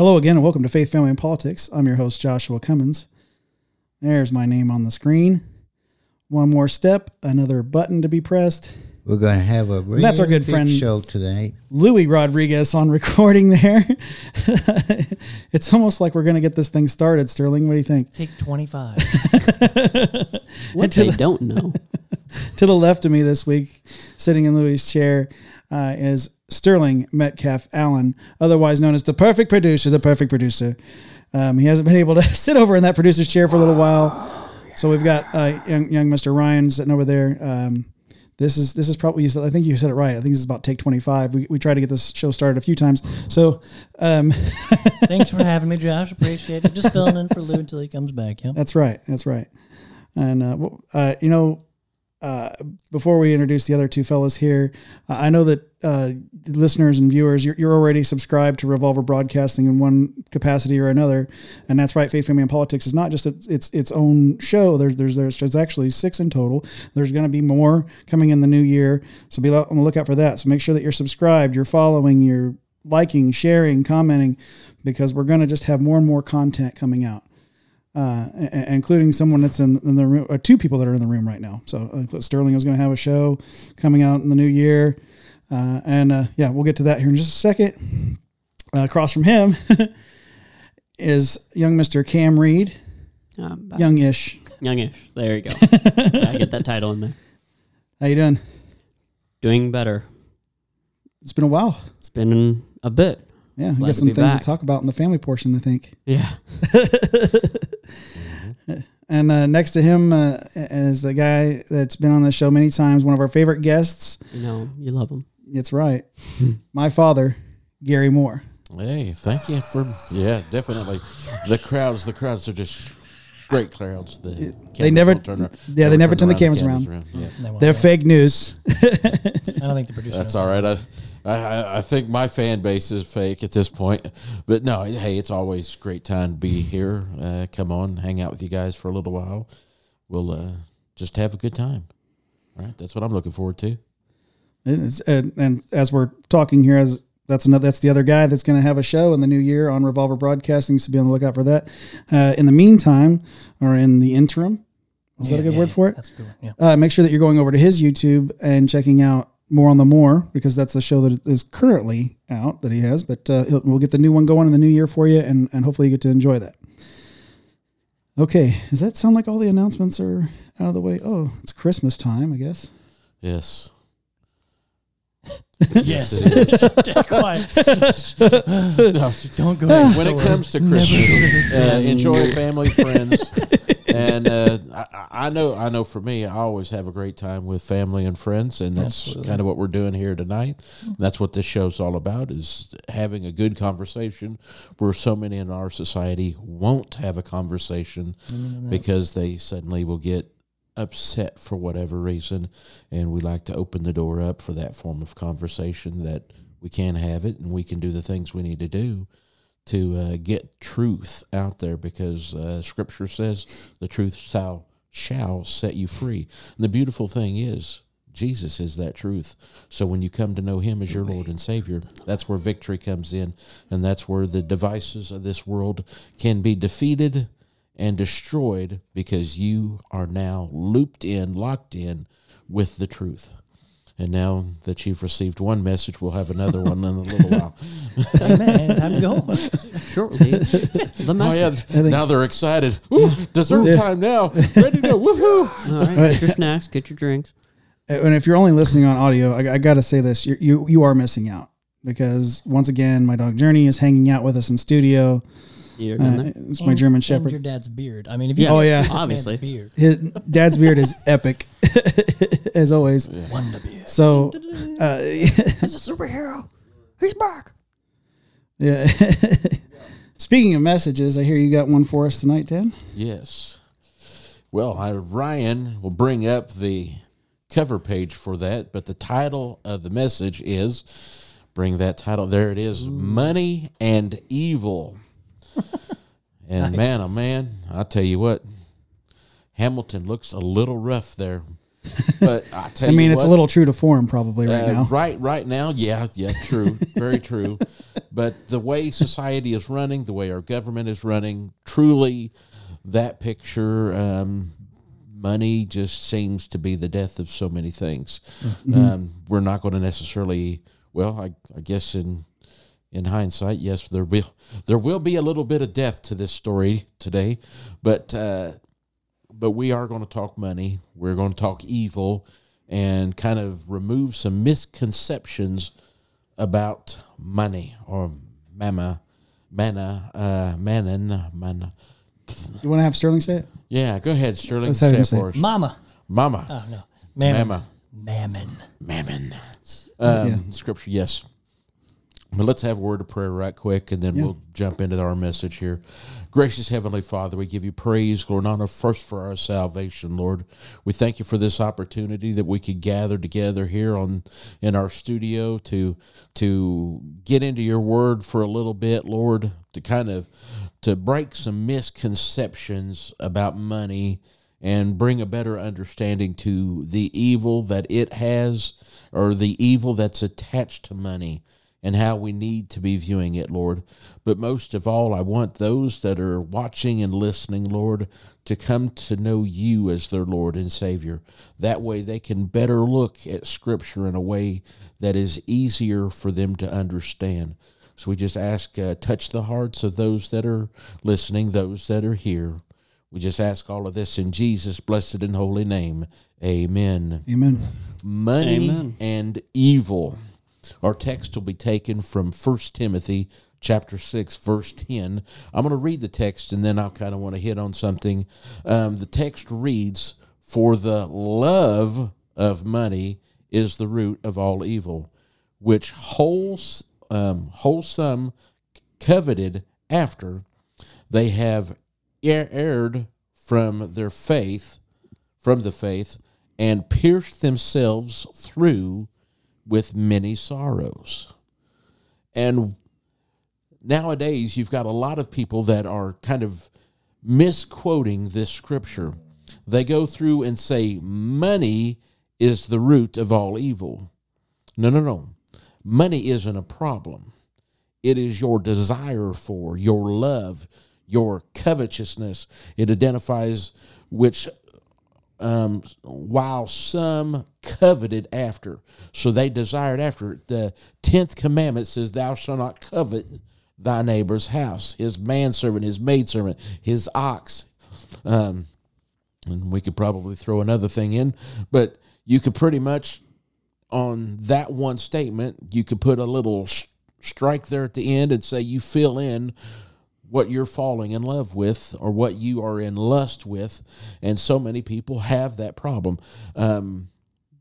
Hello again, and welcome to Faith, Family, and Politics. I'm your host, Joshua Cummins. There's my name on the screen. One more step, another button to be pressed. We're going to have a really That's our good friend- show today. Louis Rodriguez on recording there. it's almost like we're going to get this thing started, Sterling. What do you think? Take 25. What they the- don't know. to the left of me this week, sitting in Louis's chair, uh, is Sterling Metcalfe Allen, otherwise known as the perfect producer. The perfect producer. Um, he hasn't been able to sit over in that producer's chair for a little while, so we've got uh, young, young Mr. Ryan sitting over there. Um, this is this is probably you said, I think you said it right. I think this is about take twenty five. We, we tried to get this show started a few times, so um, Thanks for having me, Josh. Appreciate it. Just filling in for Lou until he comes back. Yep. That's right. That's right. And uh, uh, you know, uh, before we introduce the other two fellows here, uh, I know that uh, listeners and viewers, you're, you're already subscribed to Revolver Broadcasting in one capacity or another, and that's right. Faith, Family, and Politics is not just its its, its own show. There's there's there's, there's actually six in total. There's going to be more coming in the new year, so be on the lookout for that. So make sure that you're subscribed, you're following, you're liking, sharing, commenting, because we're going to just have more and more content coming out uh, i- i- including someone that's in, in the room, uh, two people that are in the room right now. So uh, Sterling is going to have a show coming out in the new year, uh, and uh, yeah, we'll get to that here in just a second. Uh, across from him is young Mister Cam Reed, Um, young. youngish. Youngish. There you go. I get that title in there. How you doing? Doing better. It's been a while. It's been a bit. Yeah, we Glad got some things back. to talk about in the family portion. I think. Yeah. And uh, next to him uh, is the guy that's been on the show many times, one of our favorite guests. You know, you love him. It's right, my father, Gary Moore. Hey, thank you for yeah, definitely. The crowds, the crowds are just great crowds. The they never- turn ar- yeah, they never turn the cameras Yeah, They won't They're go. fake news. I don't think the producer. that's knows all that. I, I I think my fan base is fake at this point, but no, hey, it's always great time to be here. Uh, come on, hang out with you guys for a little while. We'll uh, just have a good time. All right, that's what I'm looking forward to. It is, and, and as we're talking here, as that's another that's the other guy that's going to have a show in the new year on Revolver Broadcasting. So be on the lookout for that. Uh, in the meantime, or in the interim, is that a good yeah, word for it? That's a good one. Yeah. Uh, make sure that you're going over to his YouTube and checking out more on the more because that's the show that is currently out that he has. But uh, we'll get the new one going in the new year for you, and and hopefully you get to enjoy that. Okay, does that sound like all the announcements are out of the way? Oh, it's Christmas time, I guess. Yes. Yes. it is. Stay quiet. No, Don't go. when it comes to Never go to Christmas, this uh, thing. enjoy family, friends, and uh, I, I know, I know. For me, I always have a great time with family and friends, and that's Absolutely. kind of what we're doing here tonight. That's what this show's all about: is having a good conversation. Where so many in our society won't have a conversation because they suddenly will get upset for whatever reason, and we like to open the door up for that form of conversation that we can have it and we can do the things we need to do to uh, get truth out there because uh, scripture says the truth shall shall set you free. And the beautiful thing is jesus is that truth. So when you come to know him as your lord and savior that's where victory comes in and that's where the devices of this world can be defeated and destroyed because you are now looped in locked in with the truth and now that you've received one message, we'll have another one in a little while. Hey, man, time to go. Shortly. the Oh message. yeah, now they're excited. Ooh, dessert time now. Ready to go. Woohoo! All right. Get your snacks. Get your drinks. Uh, and if you're only listening on audio, I, I got to say this: you you you are missing out because once again, my dog Journey is hanging out with us in studio. You're Uh, done there. it's my German And Shepherd. your dad's beard. I mean, if you Yeah. Oh, yeah. see this Obviously. beard. His dad's beard is epic, as always. Wonder beard. So, uh, He's a superhero. He's back. yeah. Speaking of messages, I hear you got one for us tonight, Dan. Yes. Well, I, Ryan will bring up the cover page for that, but the title of the message is bring that title. There it is Money and Evil. And man, oh man, I'll tell you what, Hamilton looks a little rough there. But I tell I you mean, it's a little true to form, probably right uh, now. Right, right now, yeah, yeah, true, very true. but the way society is running, the way our government is running, truly, that picture, um, money just seems to be the death of so many things. Um, we're not going to necessarily. Well, I, I guess in in hindsight, yes, there will there will be a little bit of death to this story today, but uh, but we are going to talk money. We're going to talk evil, and kind of remove some misconceptions about money or mama, manna, uh, mammon, manna. You want to have Sterling say it? Yeah, go ahead, Sterling. Let's have say him it say for us. Mama. Mama, Oh no. Mammon. mama, Mammon. mammon. Um, Yeah. Scripture, yes. But let's have a word of prayer right quick, and then Yeah. we'll jump into our message here. Gracious Heavenly Father, we give you praise, Lord, and honor first for our salvation, Lord. We thank you for this opportunity that we could gather together here on in our studio to to get into your word for a little bit, Lord, to kind of to break some misconceptions about money and bring a better understanding to the evil that it has or the evil that's attached to money and how we need to be viewing it, Lord. But most of all, I want those that are watching and listening, Lord, to come to know you as their Lord and Savior. That way they can better look at Scripture in a way that is easier for them to understand. So we just ask, uh, touch the hearts of those that are listening, those that are here. We just ask all of this in Jesus' blessed and holy name. Amen Amen. money Amen. and evil. Our text will be taken from 1 Timothy chapter 6 verse 10. I'm going to read the text and then I'll kind of want to hit on something. Um, the text reads, "For the love of money is the root of all evil, which wholes, um, wholesome coveted after they have er- erred from their faith, from the faith, and pierced themselves through with many sorrows. And nowadays, you've got a lot of people that are kind of misquoting this scripture. They go through and say, money is the root of all evil. No, no, no. Money isn't a problem. It is your desire for, your love, your covetousness. It identifies which um, while some coveted after. So they desired after. The tenth commandment says, Thou shalt not covet thy neighbor's house, his manservant, his maidservant, his ox. Um, and we could probably throw another thing in, but you could pretty much, on that one statement, you could put a little s- strike there at the end and say, You fill in what you're falling in love with or what you are in lust with. And so many people have that problem. Um,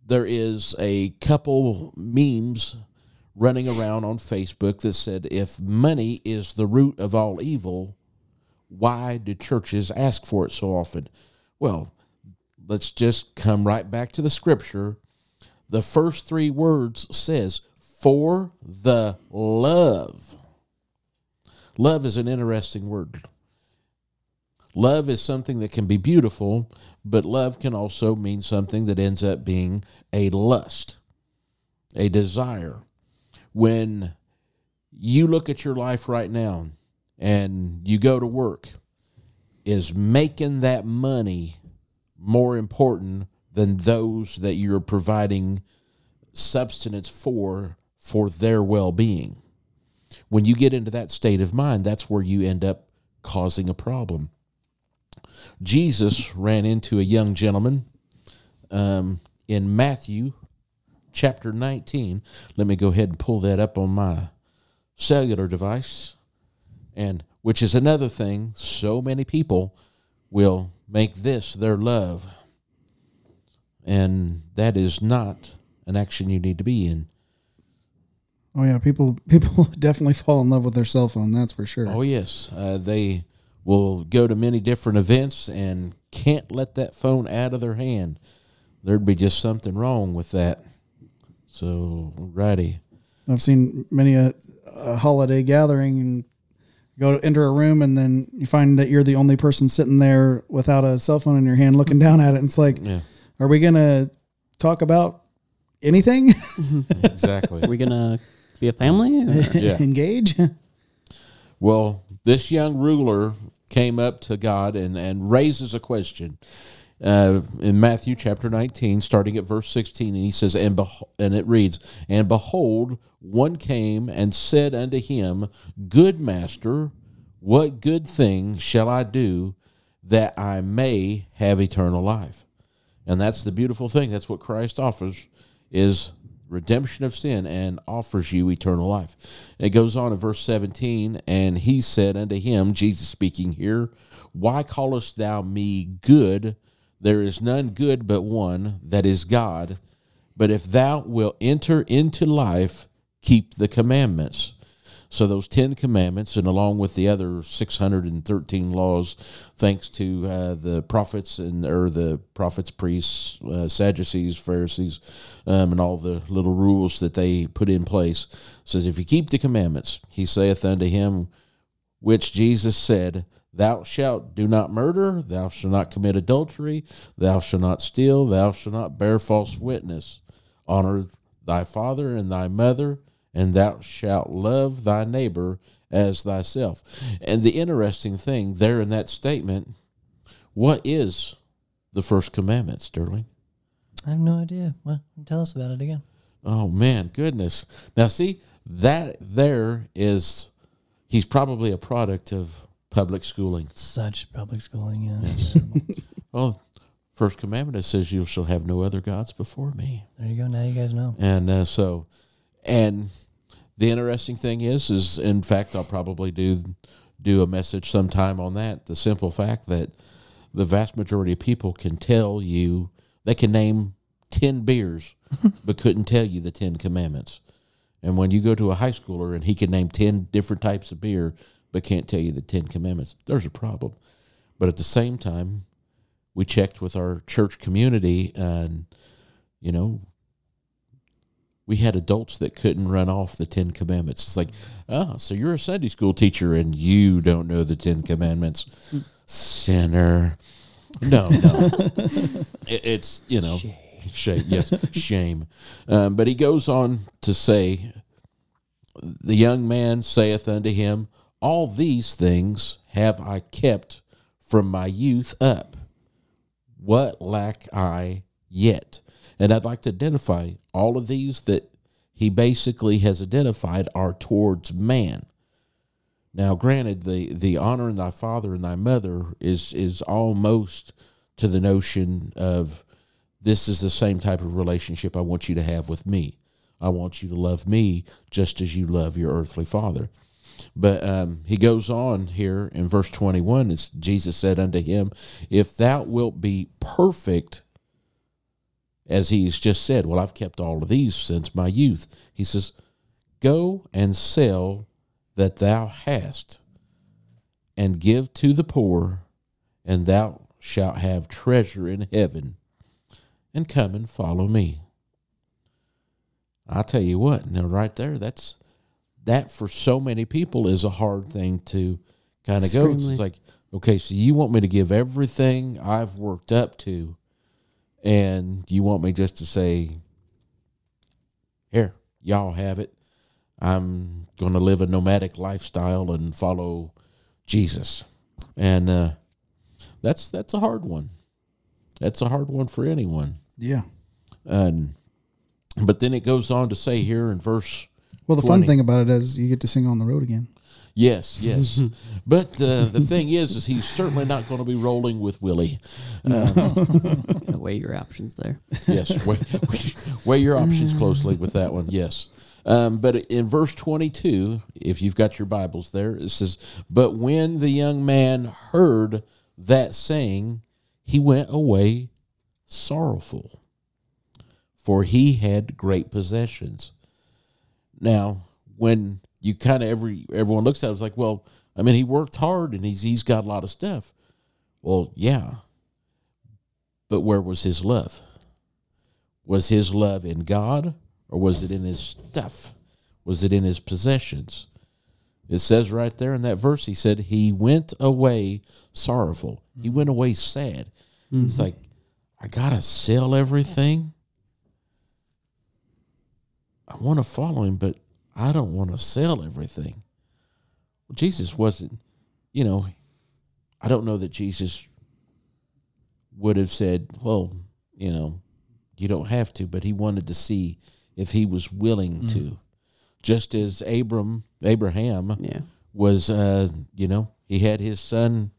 there is a couple memes running around on Facebook that said, if money is the root of all evil, why do churches ask for it so often? Well, let's just come right back to the scripture. The first three words says, for the love Love is an interesting word. Love is something that can be beautiful, but love can also mean something that ends up being a lust, a desire. When you look at your life right now and you go to work, is making that money more important than those that you're providing substance for for their well-being? When you get into that state of mind, that's where you end up causing a problem. Jesus ran into a young gentleman um, in Matthew chapter 19. Let me go ahead and pull that up on my cellular device. And which is another thing, so many people will make this their love. And that is not an action you need to be in. Oh yeah, people people definitely fall in love with their cell phone. That's for sure. Oh yes, uh, they will go to many different events and can't let that phone out of their hand. There'd be just something wrong with that. So, righty. I've seen many a, a holiday gathering and go to enter a room and then you find that you're the only person sitting there without a cell phone in your hand looking down at it. And it's like, Yeah, are we gonna talk about anything? exactly. Are we gonna Be a family? Yeah. Engage. Well, this young ruler came up to God and, and raises a question uh, in Matthew chapter 19, starting at verse 16. And he says, and, beho- and it reads, And behold, one came and said unto him, Good master, what good thing shall I do that I may have eternal life? And that's the beautiful thing. That's what Christ offers is redemption of sin and offers you eternal life. It goes on in verse 17, and he said unto him, Jesus speaking here, Why callest thou me good? There is none good but one, that is God. But if thou wilt enter into life, keep the commandments. So those Ten Commandments, and along with the other 613 laws, thanks to uh, the prophets and or the prophets, priests, uh, Sadducees, Pharisees, um, and all the little rules that they put in place, says, if you keep the commandments, he saith unto him, which Jesus said, Thou shalt do not murder, thou shalt not commit adultery, thou shalt not steal, thou shalt not bear false witness. Honor thy father and thy mother, and thou shalt love thy neighbor as thyself. And the interesting thing there in that statement, what is the first commandment, Sterling? I have no idea. Well, tell us about it again. Oh man, goodness. Now see, that there is he's probably a product of public schooling. Such public schooling. Yeah. Yes. Well, first commandment it says you shall have no other gods before me. There you go. Now you guys know. And uh, so and the interesting thing is is in fact I'll probably do do a message sometime on that. The simple fact that the vast majority of people can tell you they can name 10 beers but couldn't tell you the 10 commandments. And when you go to a high schooler and he can name 10 different types of beer but can't tell you the 10 commandments, there's a problem. But at the same time, we checked with our church community and you know, we had adults that couldn't run off the Ten Commandments. It's like, oh, so you're a Sunday school teacher and you don't know the Ten Commandments, sinner. No, no, It- it's you know, shame. Yes, shame. Um, but he goes on to say, the young man saith unto him, All these things have I kept from my youth up. What lack I yet? And I'd like to identify all of these that he basically has identified are towards man. Now, granted, the, the honor in thy father and thy mother is is almost to the notion of this is the same type of relationship I want you to have with me. I want you to love me just as you love your earthly father. But um, he goes on here in verse 21. It's Jesus said unto him, If thou wilt be perfect, as he's just said, Well, I've kept all of these since my youth. He says, Go and sell that thou hast, and give to the poor, and thou shalt have treasure in heaven, and come and follow me. I tell you what, now right there, that's that for so many people is a hard thing to kind of go. It's like, okay, so you want me to give everything I've worked up to, and you want me just to say, here, y'all have it. I'm going to live a nomadic lifestyle and follow Jesus, and uh, that's that's a hard one. That's a hard one for anyone. Yeah. And but then it goes on to say here in verse Well, the fun thing about it is you get to sing on the road again. Yes, yes. but uh, the thing is, is he's certainly not going to be rolling with Willie. Gotta weigh your options there. Yes, weigh, weigh your options closely with that one. Yes. Um, but in verse 22, if you've got your Bibles there, it says, But when the young man heard that saying, he went away sorrowful, for he had great possessions. Now, when you kind of every everyone looks at it, it's like, well, I mean, he worked hard and he's he's got a lot of stuff. Well, yeah, but where was his love? Was his love in God or was it in his stuff? Was it in his possessions? It says right there in that verse, he said, He went away sorrowful. He mm-hmm. went away sad. He's mm-hmm. like, I got to sell everything. I want to follow him, but I don't want to sell everything. Well, Jesus wasn't, you know, I don't know that Jesus would have said, well, you know, you don't have to, but he wanted to see if he was willing to. Just as Abram, Abraham Yeah. was, uh, you know, he had his son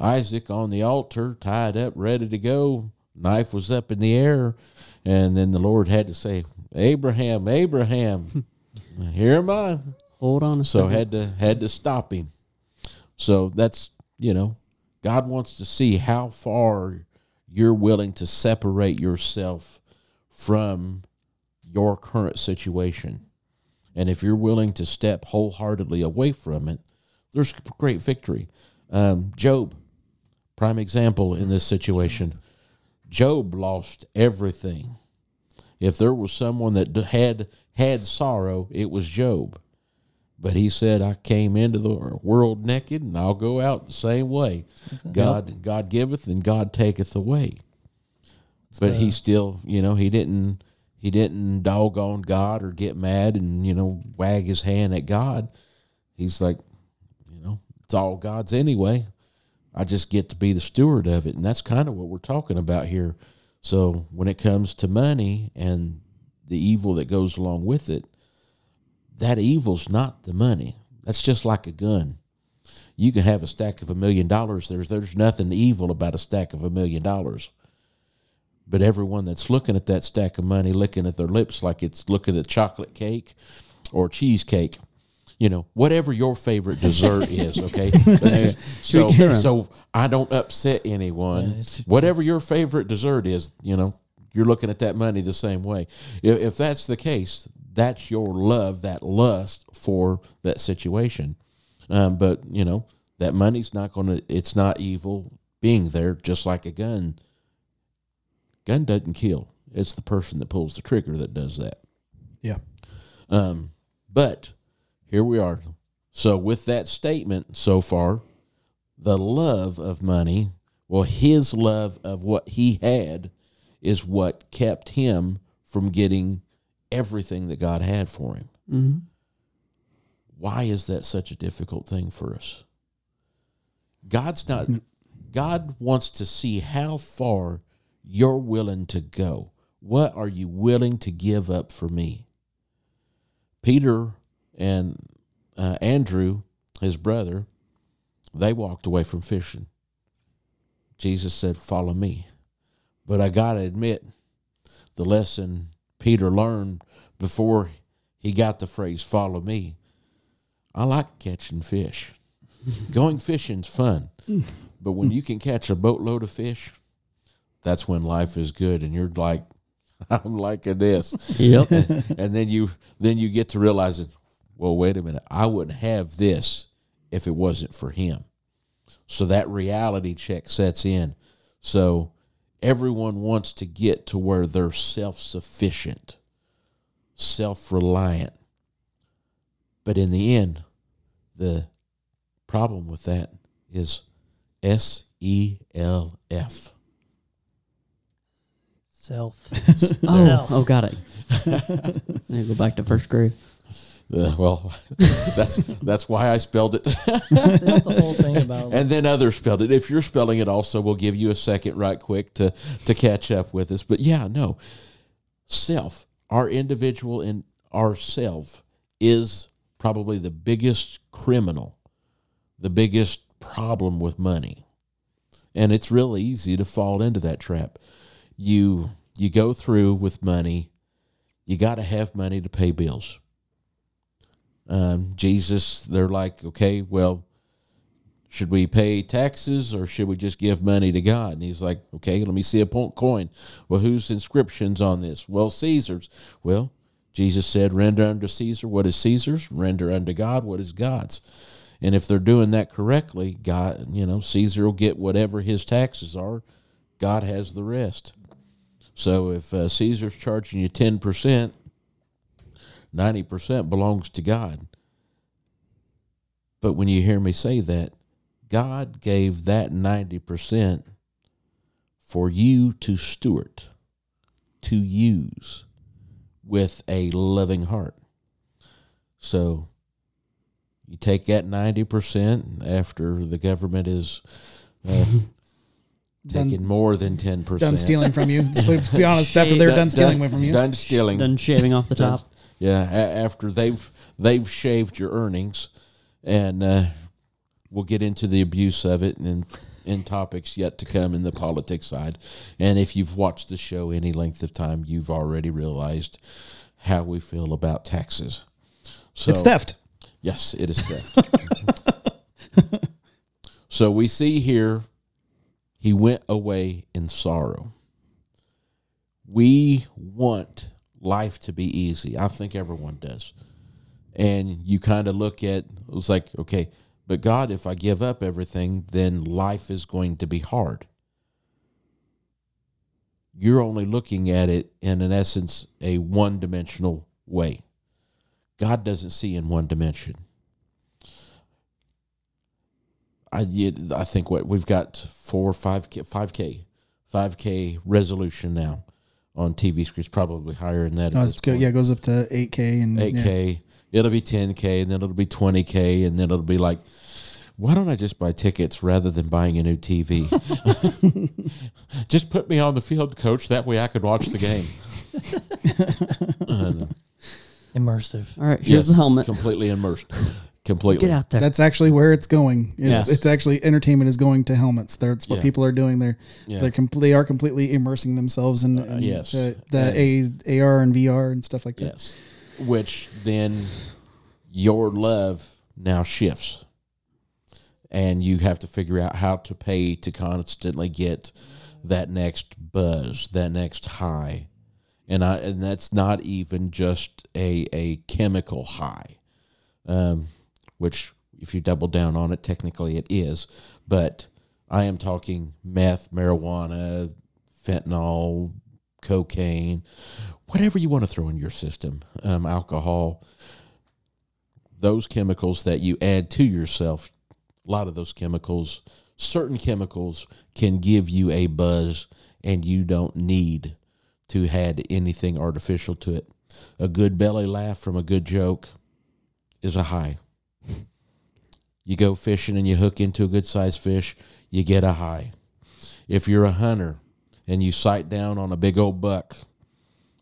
Isaac on the altar, tied up, ready to go. Knife was up in the air, and then the Lord had to say, "Abraham, Abraham, here am I." Hold on a So second. had to had to stop him. So that's you know, God wants to see how far you're willing to separate yourself from your current situation. And if you're willing to step wholeheartedly away from it, there's great victory. Um, Job, prime example in this situation. Job lost everything. If there was someone that had had sorrow, it was Job. But he said, "I came into the world naked, and I'll go out the same way. God, God giveth, and God taketh away." But he uh, still, you know, he didn't, he didn't dog on God or get mad and you know wag his hand at God. He's like, you know, it's all God's anyway. I just get to be the steward of it, and that's kind of what we're talking about here. So when it comes to money and the evil that goes along with it, that evil's not the money. That's just like a gun. You can have a stack of a million dollars. There's there's nothing evil about a stack of a million dollars. But everyone that's looking at that stack of money, licking at their lips like it's looking at chocolate cake or cheesecake, you know, whatever your favorite dessert is, okay? Just- so, so I don't upset anyone. Whatever your favorite dessert is, you know, you're looking at that money the same way. If, if that's the case, that's your love, that lust for that situation. Um, but you know that money's not going to. It's not evil being there, just like a gun. Gun doesn't kill. It's the person that pulls the trigger that does that. Yeah. Um, but here we are. So with that statement so far, the love of money, well, his love of what he had, is what kept him from getting everything that God had for him. hmm Why is that such a difficult thing for us? God's not, God wants to see how far you're willing to go. What are you willing to give up for me? Peter and uh, Andrew, his brother, they walked away from fishing. Jesus said, Follow me. But I got to admit, the lesson Peter learned before he got the phrase, Follow me, I like catching fish. Going fishing's fun. But when you can catch a boatload of fish, that's when life is good and you're like, I'm liking this. Yep. and then you then you get to realizing, well, wait a minute, I wouldn't have this if it wasn't for him. So that reality check sets in. So everyone wants to get to where they're self sufficient, self reliant. But in the end, the problem with that is S E L F. Self. Oh, Self. oh, got it. I need to go back to first grade. Uh, well, that's that's why I spelled it. That's the whole thing about and then others spelled it. If you're spelling it also, we'll give you a second right quick to to catch up with us. But yeah, no. Self, our individual and our self is probably the biggest criminal, the biggest problem with money. And it's really easy to fall into that trap. You you go through with money, you got to have money to pay bills. Um, Jesus, they're like, okay, well, should we pay taxes or should we just give money to God? And he's like, okay, let me see a coin. Well, whose inscriptions on this? Well, Caesar's. Well, Jesus said, render unto Caesar what is Caesar's, render unto God what is God's. And if they're doing that correctly, God, you know, Caesar will get whatever his taxes are. God has the rest. So if uh, Caesar's charging you 10%, 90% belongs to God. But when you hear me say that, God gave that 90% for you to steward, to use with a loving heart. So you take that 90% after the government is uh, Done- taking more than 10%. Done stealing from you. Let's be honest. After they're done stealing away from you, Done stealing. Done shaving off the top. Yeah, a- after they've they've shaved your earnings, and uh, we'll get into the abuse of it and in topics yet to come in the politics side. And if you've watched the show any length of time, you've already realized how we feel about taxes. So, it's theft. Yes, it is theft. so we see here, he went away in sorrow. We want life to be easy. I think everyone does. And you kind of look at it was like, okay, but God, if I give up everything, then life is going to be hard. You're only looking at it in an essence a one dimensional way. God doesn't see in one dimension. I I think what we've got four five k five k five k resolution now on TV screens, probably higher than that. Oh, it's good. point. Yeah, it goes up to 8K and eight yeah. k. It'll be ten k, and then it'll be twenty k, and then it'll be like, why don't I just buy tickets rather than buying a new TV? just put me on the field, coach. That way I could watch the game. Immersive. All right, here's yes, the helmet. Completely immersed. Completely. Get out there. That's actually where it's going. It- Yes. It's actually entertainment is going to helmets. That's what Yeah. people are doing. They're Yeah. they're com- they are completely immersing themselves in, in yes. the, the A, AR and VR and stuff like that. Yes. Which then your love now shifts. And you have to figure out how to pay to constantly get that next buzz, that next high. And I and that's not even just a a chemical high. Um, which if you double down on it, technically it is. But I am talking meth, marijuana, fentanyl, cocaine, whatever you want to throw in your system, um, alcohol, those chemicals that you add to yourself, a lot of those chemicals, certain chemicals can give you a buzz and you don't need to add anything artificial to it. A good belly laugh from a good joke is a high. You go fishing and you hook into a good sized fish, you get a high. If you're a hunter and you sight down on a big old buck,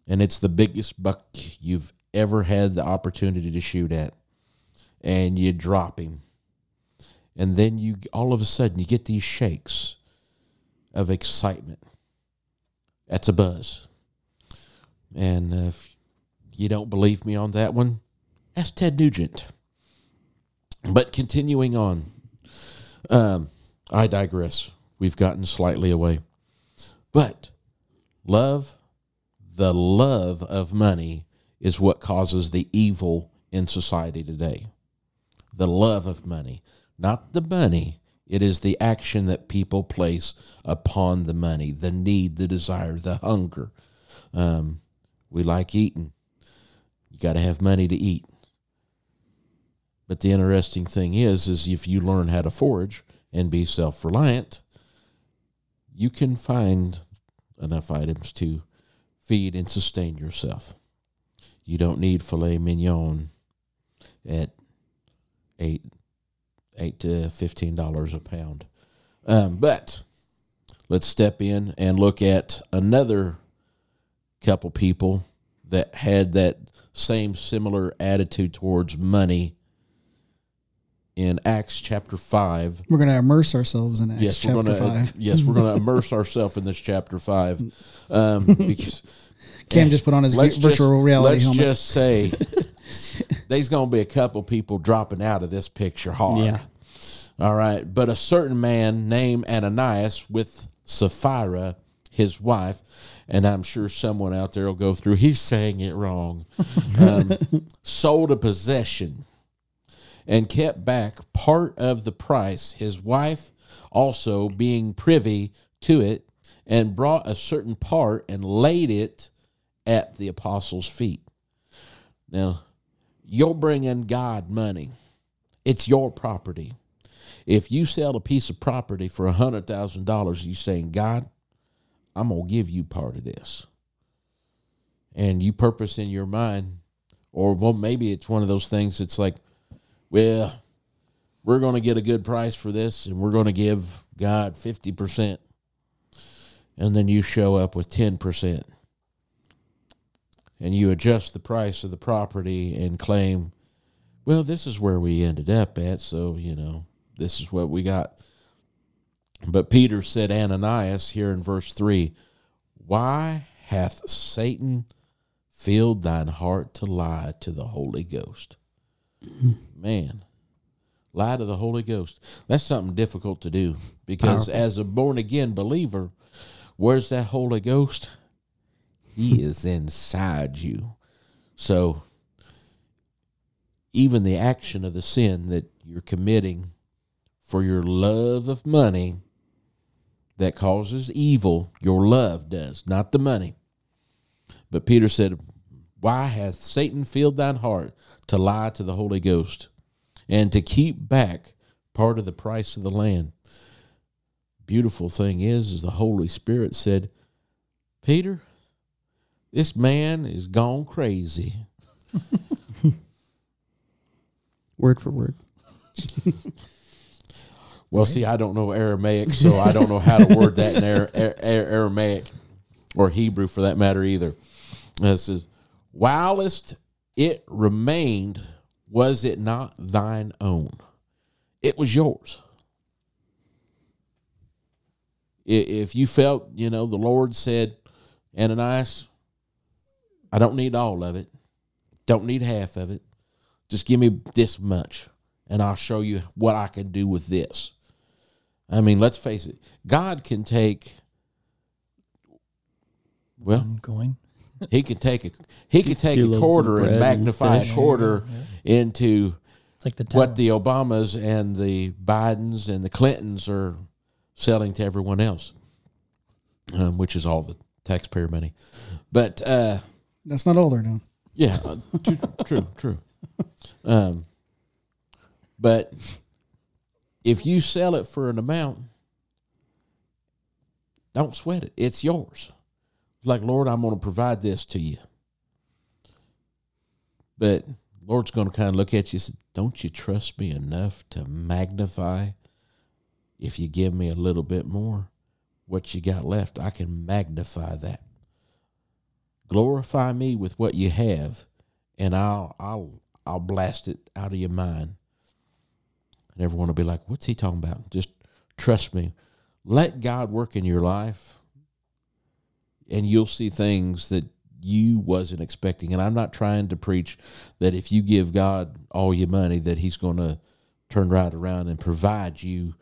and it's the biggest buck you've ever had the opportunity to shoot at, and you drop him, and then you all of a sudden you get these shakes of excitement. That's a buzz. And if you don't believe me on that one, ask Ted Nugent. But continuing on, um, I digress. We've gotten slightly away. But love, the love of money, is what causes the evil in society today. The love of money, not the money. It is the action that people place upon the money, the need, the desire, the hunger. Um, we like eating. You got to have money to eat. But the interesting thing is, is if you learn how to forage and be self-reliant, you can find enough items to feed and sustain yourself. You don't need filet mignon at eight eight to fifteen dollars a pound. Um, but let's step in and look at another couple people that had that same similar attitude towards money in Acts chapter five. We're going to immerse ourselves in Acts Yes, we're chapter gonna five. yes we're gonna immerse ourselves in this chapter five, um, because Cam just put on his virtual just, reality let's helmet. just say there's gonna be a couple people dropping out of this picture hard. Yeah. All right, but a certain man named Ananias with Sapphira, his wife, and I'm sure someone out there will go through. He's saying it wrong. Um, sold a possession and kept back part of the price. His wife also being privy to it, and brought a certain part and laid it at the apostles' feet. Now, you're bringing God money. It's your property. If you sell a piece of property for a hundred thousand dollars, you're saying, God, I'm gonna give you part of this. And you purpose in your mind, or well, maybe it's one of those things. It's like, well, we're going to get a good price for this, and we're going to give God fifty percent, and then you show up with ten percent, and you adjust the price of the property and claim, well, this is where we ended up at, so you know this is what we got. But Peter said, Ananias, here in verse 3, why hath Satan filled thine heart to lie to the Holy Ghost? Man, lie to the Holy Ghost. That's something difficult to do because Powerful. as a born again believer, where's that Holy Ghost? He is inside you. So, even the action of the sin that you're committing for your love of money that causes evil, your love does, not the money. But Peter said, Why hath Satan filled thine heart to lie to the Holy Ghost and to keep back part of the price of the land? Beautiful thing is, is the Holy Spirit said, Peter, this man is gone crazy. Word for word. Well, see, I don't know Aramaic, so I don't know how to word that in Ara- Ara- Ara- Aramaic or Hebrew for that matter either. It says, Whilst it remained, was it not thine own? It was yours. If you felt, you know, the Lord said, Ananias, I don't need all of it, don't need half of it. Just give me this much, and I'll show you what I can do with this. I mean, let's face it. God can take. Well, Going. He could take a he could take a quarter bread and and magnify a fish. quarter into It's like the what the. Obamas and the Bidens and the Clintons are selling to everyone else, um, which is all the taxpayer money. But uh, That's not all they're doing. yeah, uh, true, true, true. Um, but if you sell it for an amount, don't sweat it. It's yours. Like, Lord, I'm going to provide this to you. But Lord's going to kind of look at you and say, Don't you trust me enough to magnify if you give me a little bit more? What you got left, I can magnify that. Glorify me with what you have, and I'll I'll I'll blast it out of your mind. And everyone will be like, What's he talking about? Just trust me. Let God work in your life and you'll see things that you wasn't expecting. And I'm not trying to preach that if you give God all your money, that He's going to turn right around and provide you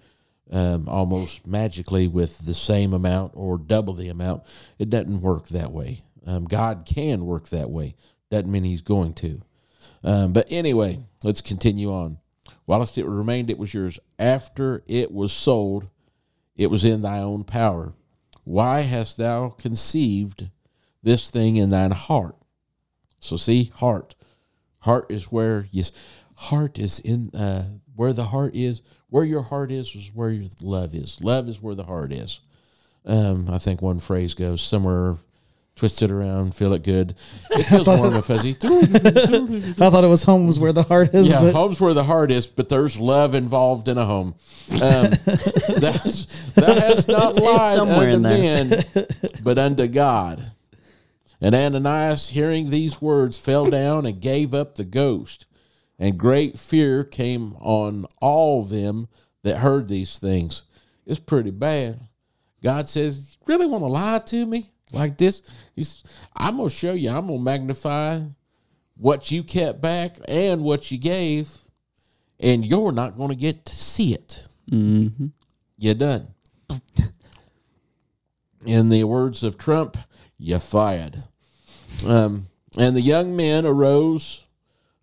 um, almost magically with the same amount or double the amount. It doesn't work that way. Um, God can work that way. Doesn't mean He's going to. Um, but anyway, let's continue on. Whilst it remained, it was yours. After it was sold, it was in thy own power. Why hast thou conceived this thing in thine heart? So see, heart. Heart is where yes, heart is in uh, where the heart is. Where your heart is is where your love is. Love is where the heart is. Um, I think one phrase goes somewhere. Twist it around, feel it good. It feels warm and fuzzy. I thought it was home was where the heart is, Yeah, but home's where the heart is, but there's love involved in a home. Um, that's, that has not lied somewhere unto men, but unto God. And Ananias, hearing these words, fell down and gave up the ghost. And great fear came on all them that heard these things. It's pretty bad. God says, "You Really want to lie to me like this? I'm going to show you. I'm going to magnify what you kept back and what you gave, and you're not going to get to see it. Mm-hmm. You're done. In the words of Trump, you fired. Um, and the young men arose,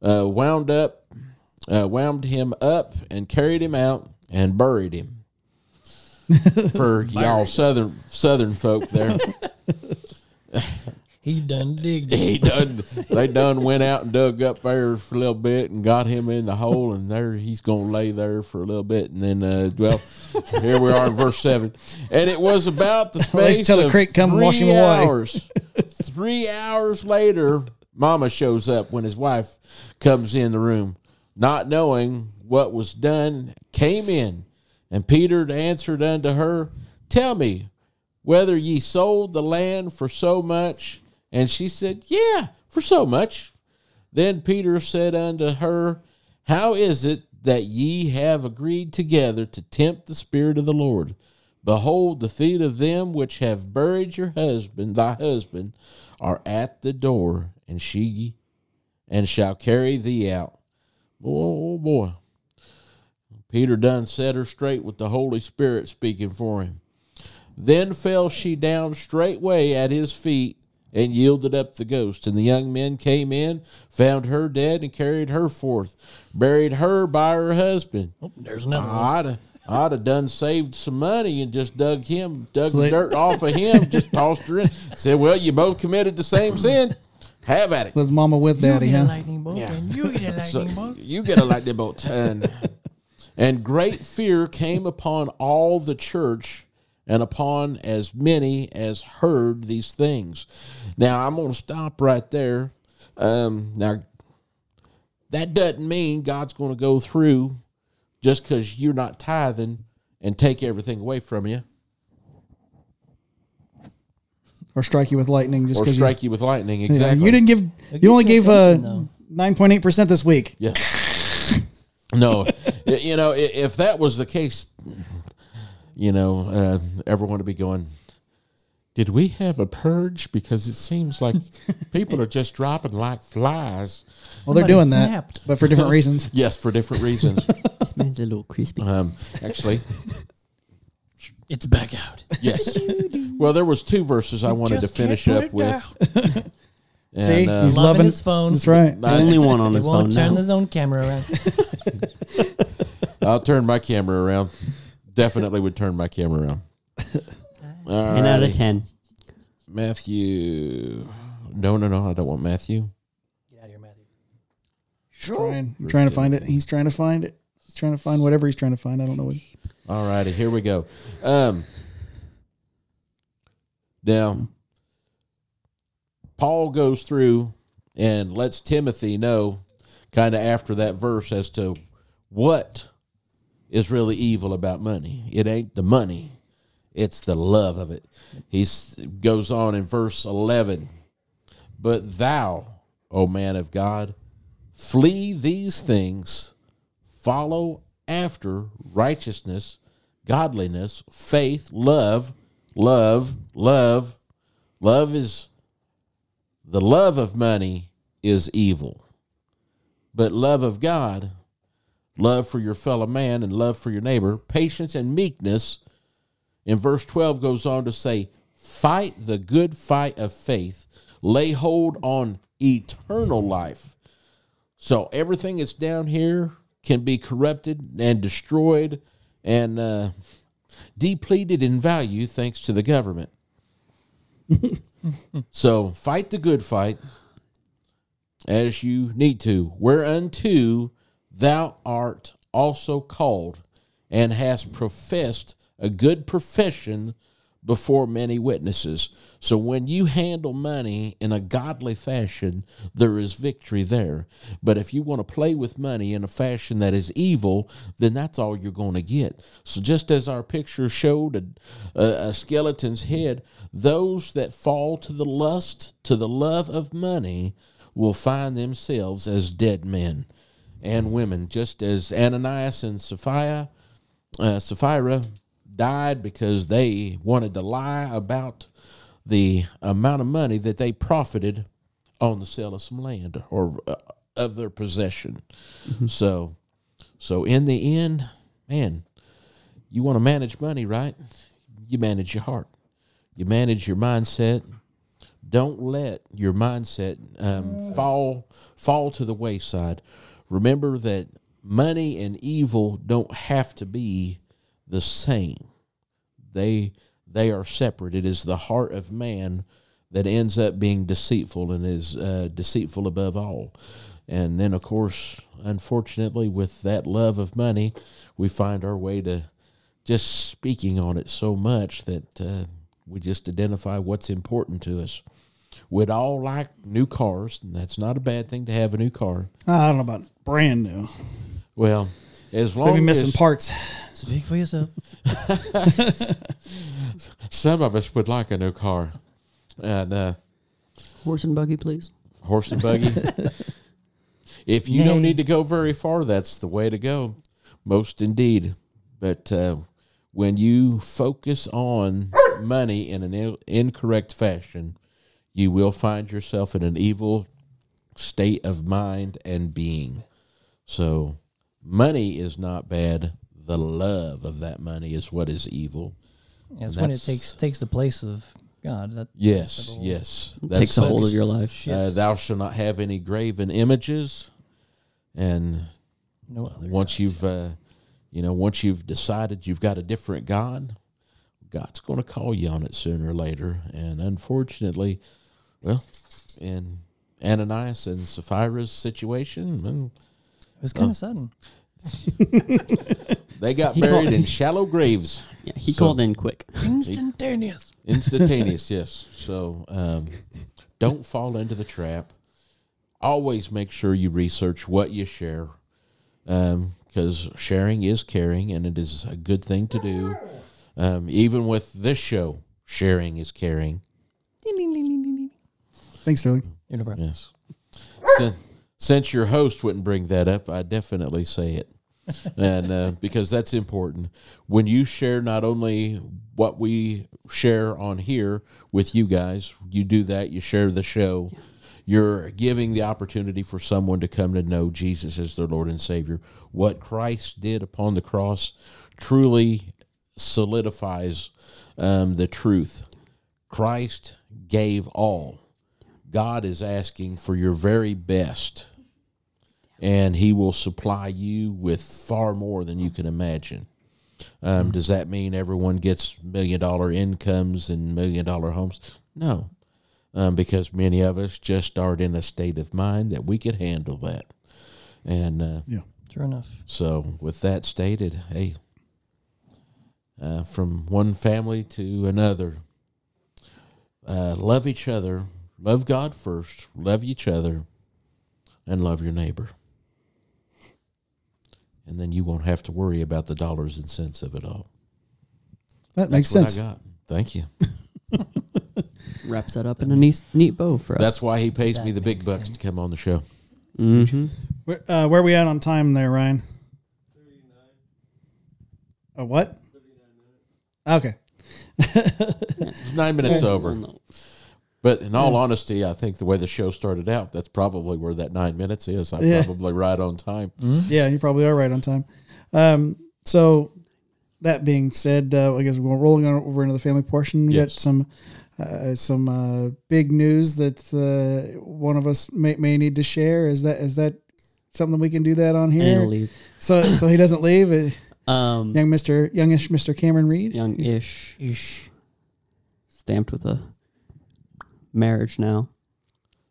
uh, wound up, uh, wound him up, and carried him out and buried him. For y'all southern southern folk there, He done digged it. he done they done went out and dug up there for a little bit and got him in the hole and there he's gonna lay there for a little bit and then uh, well here we are in verse seven. And it was about the space till the of creek come three wash him away. hours. Three hours later Mama shows up when his wife comes in the room, not knowing what was done, came in, and Peter answered unto her, Tell me whether ye sold the land for so much. And she said, Yeah, for so much. Then Peter said unto her, How is it that ye have agreed together to tempt the Spirit of the Lord? Behold, the feet of them which have buried your husband, thy husband, are at the door, and she and shall carry thee out. Oh, oh, oh boy. Peter done set her straight with the Holy Spirit speaking for him. Then fell she down straightway at his feet and yielded up the ghost. And the young men came in, found her dead, and carried her forth, buried her by her husband. Oh, there's another. I'd have, I'd have done saved some money and just dug him, dug So the dirt off of him, just tossed her in. Said, "Well, you both committed the same sin. Have at it." Was mama with daddy, you get a huh? lightning bolt, Yeah. and you get a lightning bolt. you get a lightning bolt. And, and great fear came upon all the church and upon as many as heard these things. Now, I'm going to stop right there. Um, now, that doesn't mean God's going to go through just because you're not tithing and take everything away from you Or strike you with lightning just or strike you with lightning. you, Exactly. you didn't give. You only gave uh nine point eight percent this week. Yes. No, you know, if that was the case, you know, uh, everyone would be going, Did we have a purge? Because it seems like people are just dropping like flies. Well, they're Somebody doing that, but for different reasons. Yes, for different reasons. This man's a little crispy. Um, actually, It's back out. yes. Well, there was two verses I wanted to just can't finish up with. And, See, uh, he's Loving loving his phone. That's right. I- Only one on his phone. He his won't phone turn now. his own camera around. I'll turn my camera around. Definitely would turn my camera around. All Ten out of ten. Matthew. No, no, no. I don't want Matthew. Get out of here, Matthew. Trying, you're trying to find it. He's trying to find it. He's trying to find whatever he's trying to find. I don't know what. All righty, here we go. Um, now, Paul goes through and lets Timothy know, kind of after that verse, as to what is really evil about money. It ain't the money, it's the love of it. He goes on in verse 11 But thou, O man of God, flee these things follow after righteousness, godliness, faith, love, love, love. Love is the love of money is evil. But love of God, love for your fellow man and love for your neighbor, patience and meekness, in verse 12 goes on to say, fight the good fight of faith, lay hold on eternal life. So everything that's down here can be corrupted and destroyed and uh, depleted in value thanks to the government. so fight the good fight as you need to, whereunto thou art also called and hast professed a good profession before many witnesses. So when you handle money in a godly fashion, there is victory there. But if you want to play with money in a fashion that is evil, then that's all you're going to get. So just as our picture showed a, a, skeleton's head, those that fall to the lust, to the love of money, will find themselves as dead men and women, just as Ananias and Sapphira, uh, Sapphira died because they wanted to lie about the amount of money that they profited on the sale of some land or uh, of their possession. So, so in the end, man, you want to manage money, right? You manage your heart. You manage your mindset. Don't let your mindset um, fall fall to the wayside. Remember that money and evil don't have to be the same. They they are separate. It is the heart of man that ends up being deceitful and is uh, deceitful above all. And then, of course, unfortunately, with that love of money, we find our way to just speaking on it so much that uh, we just identify what's important to us. we'd all like new cars, and that's not a bad thing to have a new car. I don't know about brand new. Well, as long Maybe missing as parts. Speak for yourself. some of us would like a new car, and uh, Horse and buggy, please. horse and buggy. if you don't need to go very far, that's the way to go. Most indeed. But uh, when you focus on money in an il- incorrect fashion, you will find yourself in an evil state of mind and being. So, money is not bad. The love of that money is what is evil. Yeah, it's when it takes takes the place of God. That Yes, the whole yes. Takes a hold of your life. Uh, thou shalt not have any graven images, and no once you've, uh, you know, once you've decided you've got a different God, God's going to call you on it sooner or later. And unfortunately, well, in Ananias and Sapphira's situation, well, it was kind oh. of sudden. they got He buried called- in shallow graves, Yeah, he So- called in quick. Instantaneous. instantaneous. yes. So um, don't fall into the trap. Always make sure you research what you share, because sharing is caring, and it is a good thing to do. Um, even with this show, sharing is caring. Thanks, Sterling. You know, bro. Yes. Since, since your host wouldn't bring that up, I definitely say it. and uh, because that's important. When you share not only what we share on here with you guys, you do that, you share the show. You're giving the opportunity for someone to come to know Jesus as their Lord and Savior. What Christ did upon the cross truly solidifies um, the truth. Christ gave all. God is asking for your very best, and He will supply you with far more than you can imagine. Um, Does that mean everyone gets million dollar incomes and million dollar homes? No, um, because many of us just aren't in a state of mind that we could handle that. And uh, sure enough. so, with that stated, hey, uh, from one family to another, uh, love each other, love God first, love each other, and love your neighbor. And then you won't have to worry about the dollars and cents of it all. That makes That's sense. I got. Thank you. Wraps that up in a neat, neat bow for us. That's why he pays me the big makes bucks to come on the show. hmm Where, uh, where we at on time there, Ryan? A what? Okay. It's nine minutes over. But in all honesty, I think the way the show started out, that's probably where that nine minutes is. I'm Yeah. probably right on time. Yeah, you probably are right on time. Um, so that being said, uh, I guess we're rolling on over into the family portion. We got Yes. some uh, some uh, big news that uh, one of us may, may need to share. Is that is that something we can do that on And here? he'll leave. So so he doesn't leave. Uh, Um, young Mister youngish Mister Cameron Reed. young-ish, Ish. stamped with a marriage now.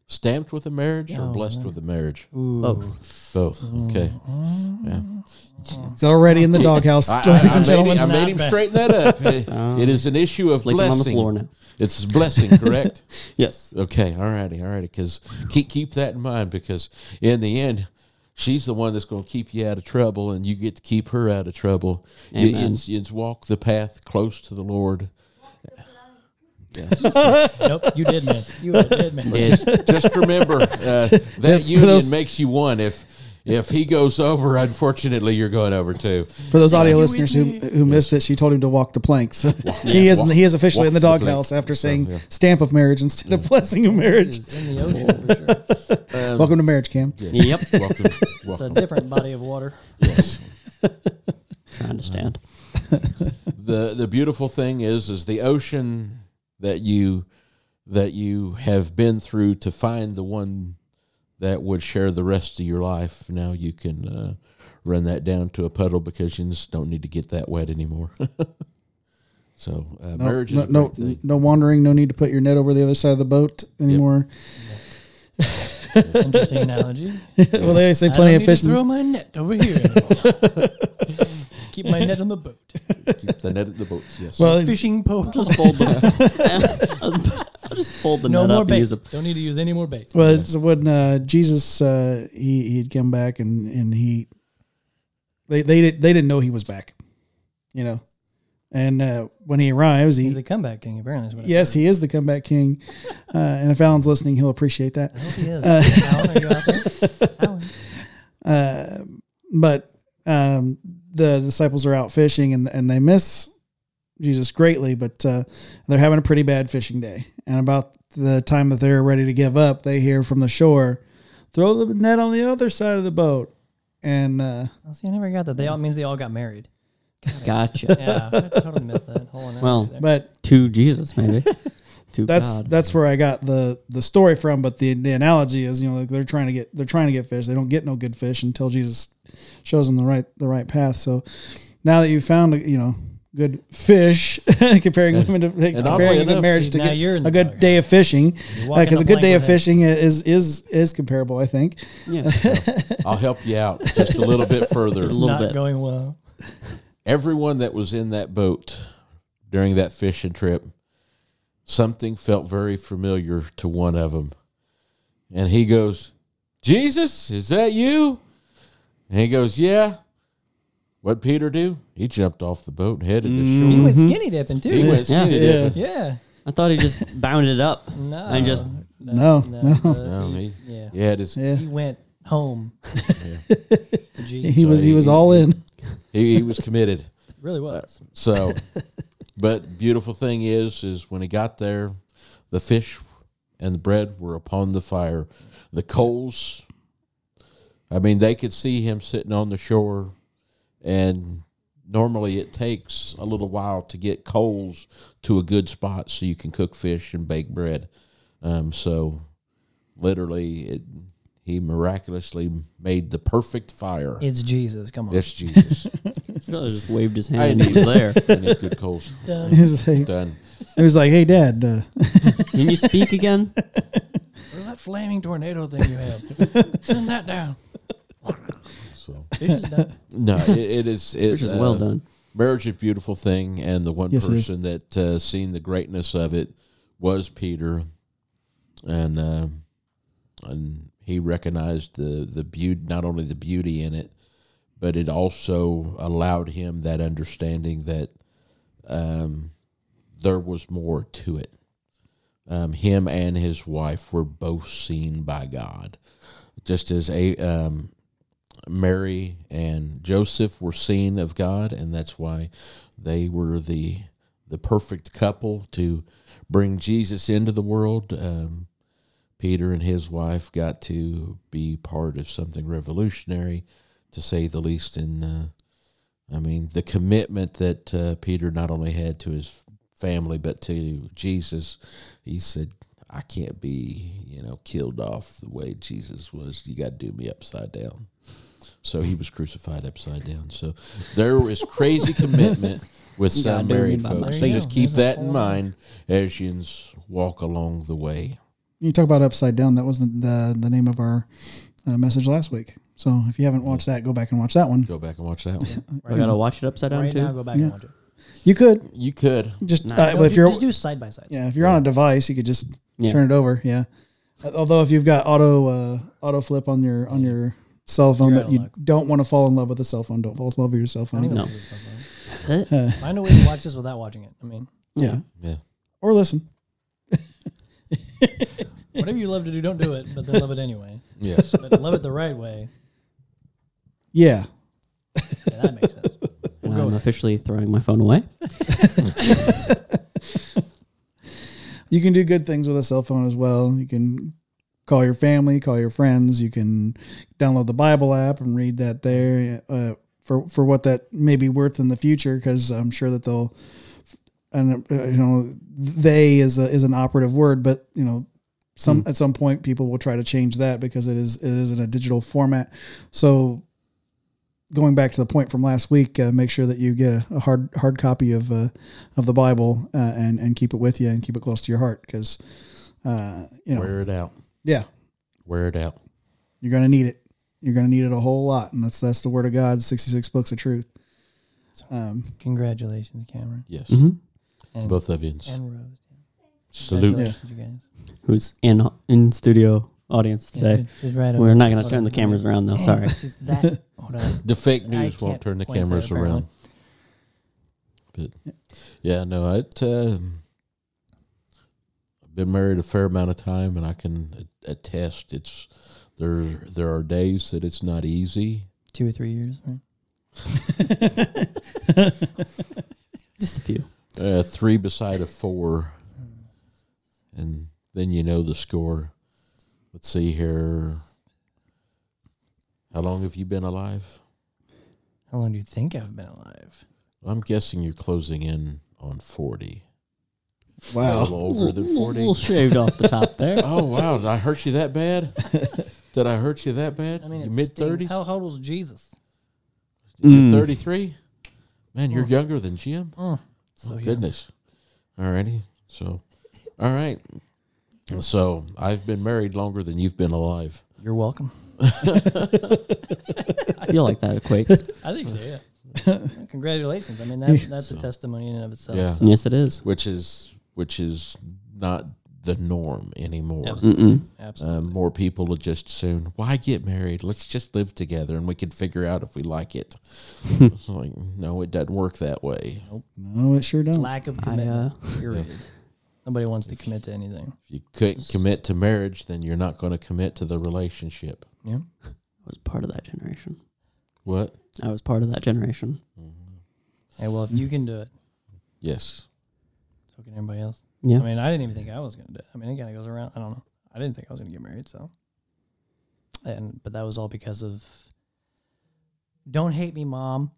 Stamped with a marriage or Oh, blessed man. with a marriage? Ooh. Both. Both. Okay. Yeah. He's already in the doghouse, I, I, ladies and made, him, gentlemen. I made him straighten that up. It- it is an issue of Sleeping on the blessing. floor now. It's blessing, correct? Yes. okay. All righty. All righty. Because keep keep that in mind. Because in the end, she's the one that's going to keep you out of trouble, and you get to keep her out of trouble. You, Amen. you, you walk the path close to the Lord. Yes. Nope, you did, man. You did, man. Just, just remember uh, that For union those- makes you one. If if he goes over, unfortunately, you're going over too. For those audio You listeners who who missed it, she told him to walk the planks. he is Walk- he is officially in the the plank. doghouse after So, saying yeah. stamp of marriage instead of blessing of marriage. In the ocean for sure. Um, Welcome to marriage, Cam. yes. Yep. Welcome. It's a different body of water. Yes. Trying to stand. the the beautiful thing is is the ocean that you that you have been through to find the one that would share the rest of your life. Now you can uh, run that down to a puddle because you just don't need to get that wet anymore. so uh, No, marriage is no, a no, thing. no wandering. No need to put your net over the other side of the boat anymore. Interesting analogy. well, they always say I plenty don't of need to throw my net over here. anymore. Keep my net on the boat. Keep the net at the boat. Yes. Well, Fishing pole. Just fold the. I was I'll just fold the no net more up and bait. use a. Don't need to use any more bait. Well, it's when uh, Jesus uh, he he'd come back and and he they they did, they didn't know he was back, you know, and uh, when he arrives, He's he the comeback king, apparently. is what I yes heard. he is the comeback king, uh, and if Alan's listening, he'll appreciate that. I hope he is. Uh, Alan, are you out there? Alan. Uh, but um, the disciples are out fishing and and they miss Jesus greatly, but uh, they're having a pretty bad fishing day. And about the time that they're ready to give up, they hear from the shore, "Throw the net on the other side of the boat." And uh, Well, see, I never got that. They all means they all got married. Gotcha. Yeah, I totally missed that Well, there. but to Jesus, maybe. to that's God. that's where I got the the story from. But the the analogy is, you know, they're trying to get they're trying to get fish. They don't get no good fish until Jesus shows them the right the right path. So now that you've found you know good fish, comparing women to oddly comparing a good enough- marriage to now get you're a good dark. day of fishing. You're Because the a good day of fishing is is is comparable, I think. yeah. I'll help you out just a little bit further. A little not bit. going well. Everyone that was in that boat during that fishing trip, something felt very familiar to one of them. And he goes, Jesus, is that you? And he goes, Yeah. What'd Peter do? He jumped off the boat and headed to shore. He went skinny dipping too. He went skinny Yeah. dipping. yeah. I thought he just bounded up. No. And just- No, no. uh, No, he, he, yeah. he had his Yeah. He went home. Gee, He was he was all in. he, he was committed. really was. So, but beautiful thing is, is when he got there, the fish and the bread were upon the fire. The coals, I mean, they could see him sitting on the shore, and normally it takes a little while to get coals to a good spot so you can cook fish and bake bread. Um, so, literally, it he miraculously made the perfect fire. It's Jesus. Come on. It's Jesus. He just waved his I hand. He was there. I need good coals. He was like, Done. he was like, "Hey, Dad, uh, Can you speak again? Where's that flaming tornado thing you have? Send that down. So. Fish is done. No, it, it is. It, Which is well uh, done. Marriage is a beautiful thing, and the one Yes, it is. person that uh, seen the greatness of it was Peter, and uh, and he recognized the the beauty, not only the beauty in it, but it also allowed him that understanding that um, there was more to it. Um, him and his wife were both seen by God, just as a um, Mary and Joseph were seen of God, and that's why they were the the perfect couple to bring Jesus into the world. Um, Peter and his wife got to be part of something revolutionary, to say the least. In uh, I mean, the commitment that uh, Peter not only had to his family but to Jesus, he said. I can't be, you know, killed off the way Jesus was. You got to do me upside down. So he was crucified upside down. So there is crazy commitment with some gotta do me married folks. So just keep that in mind as you walk along the way. you talk about upside down. That wasn't the the name of our uh, message last week. So if you haven't watched that, go back and watch that one. Go back and watch that one. I gotta watch it upside down Right too. now, go back Yeah. and watch it. You could You could. just Nice. uh, if you're just do side by side. yeah if you're on a device, you could just Yeah. turn it over. Yeah. Although if you've got auto uh, auto flip on your on your cell phone You're that you luck. don't want to fall in love with a cell phone, don't fall in love with your cell I don't even phone. No. know what this stuff is. Huh? Uh, I know we can watch this without watching it. I mean, yeah. Yeah. Or listen. whatever you love to do, don't do it, but then love it anyway. Yes. But love it the right way. Yeah. Yeah, that makes sense. We'll go I'm with officially throwing my phone away. You can do good things with a cell phone as well. You can call your family, call your friends. You can download the Bible app and read that there uh, for for what that may be worth in the future. Because I'm sure that they'll, and uh, you know, they is a, is an operative word, but you know, some Hmm. at some point people will try to change that because it is it is in a digital format. So. Going back to the point from last week, uh, make sure that you get a, a hard hard copy of uh, of the Bible uh, and and keep it with you and keep it close to your heart because uh, you know Wear it out. Yeah Wear it out. you're gonna need it you're gonna need it a whole lot and that's that's the word of God 66 books of truth um, Congratulations, Cameron. Yes. Mm-hmm. And, Both of you. and Rose. Salute. Congratulations, you guys. Who's in in studio audience today? she's- she's right We're not going to turn the hold on. cameras around though. Sorry. That. The fake I news won't turn the cameras around. But yeah, no, it. Uh, I've been married a fair amount of time, and I can attest it's there. There are days that it's not easy. Two or three years. Right? Just a few. Uh, three beside a four, and then you know the score. Let's see here. How long have you been alive? How long do you think I've been alive? I'm guessing you're closing in on forty. A Wow. little over than A little shaved off the top there. Oh wow! Did I hurt you that bad? Did I hurt you that bad? I mean, you it mid stings. thirties? How, how old was Jesus? You're Mm. 33? Man, you're younger than Jim? Mm. So oh, young. goodness. Alrighty. So, all right. So, I've been married longer than you've been alive. You're welcome. I feel like that equates. I think so. Yeah. Congratulations. I mean, that, that's a testimony in and of itself. Yeah. so- yes, it is. Which is which is not the norm anymore. Absolutely. Absolutely. Um, more people will just soon, why get married? Let's just live together and we can figure out if we like it. it's like, no, it doesn't work that way. No, it sure It's don't. lack of I, commitment. uh, period. Nobody wants to commit to anything. If you couldn't commit to marriage, then you're not going to commit to the relationship. Yeah. I was part of that generation. What? I was part of that generation. Hey, well, if you can do it, Yes. So can everybody else. Yeah. I mean, I didn't even think I was gonna do it. I mean, it kind of goes around. I don't know. I didn't think I was gonna get married, so. And but that was all because of. Don't hate me, mom.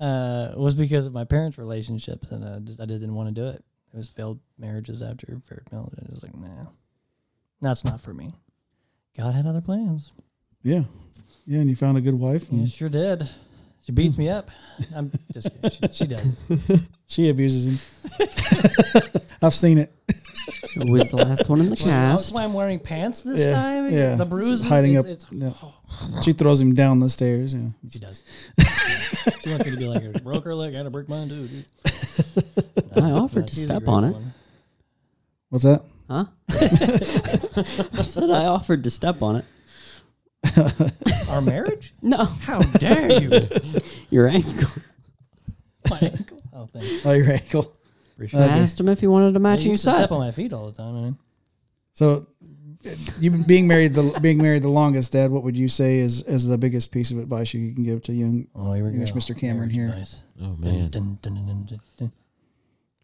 Uh, was because of my parents' relationships, and uh, just I didn't want to do it. It was failed marriages after failed marriage. and I was like, nah, that's not for me. God had other plans. Yeah. Yeah, and you found a good wife. You sure did. She beats hmm. me up. I'm just kidding. She, she does. She abuses him. I've seen it. Who was the last one in the That's cast? why I'm wearing pants this Yeah, time. yeah. The It's hiding it's, up. It's, Yeah. Oh. She throws him down the stairs. Yeah. She does. she wants me to be like, I broke her leg, I had to break mine too. Dude. I offered No, to she's a step great on it. one. What's that? Huh? I said I offered to step on it. Our marriage? No, How dare you? your ankle. my ankle. Oh, thanks. Oh, your ankle. Appreciate I it. asked him if he wanted a Yeah, you matching used to set. step on my feet all the time. I mean, So, you being married the being married the longest, Dad. What would you say is is the biggest piece of advice you can give to young? oh, here we Here's. Mr. Cameron Marriage here. advice. Oh, man. Dun, dun, dun, dun, dun, dun.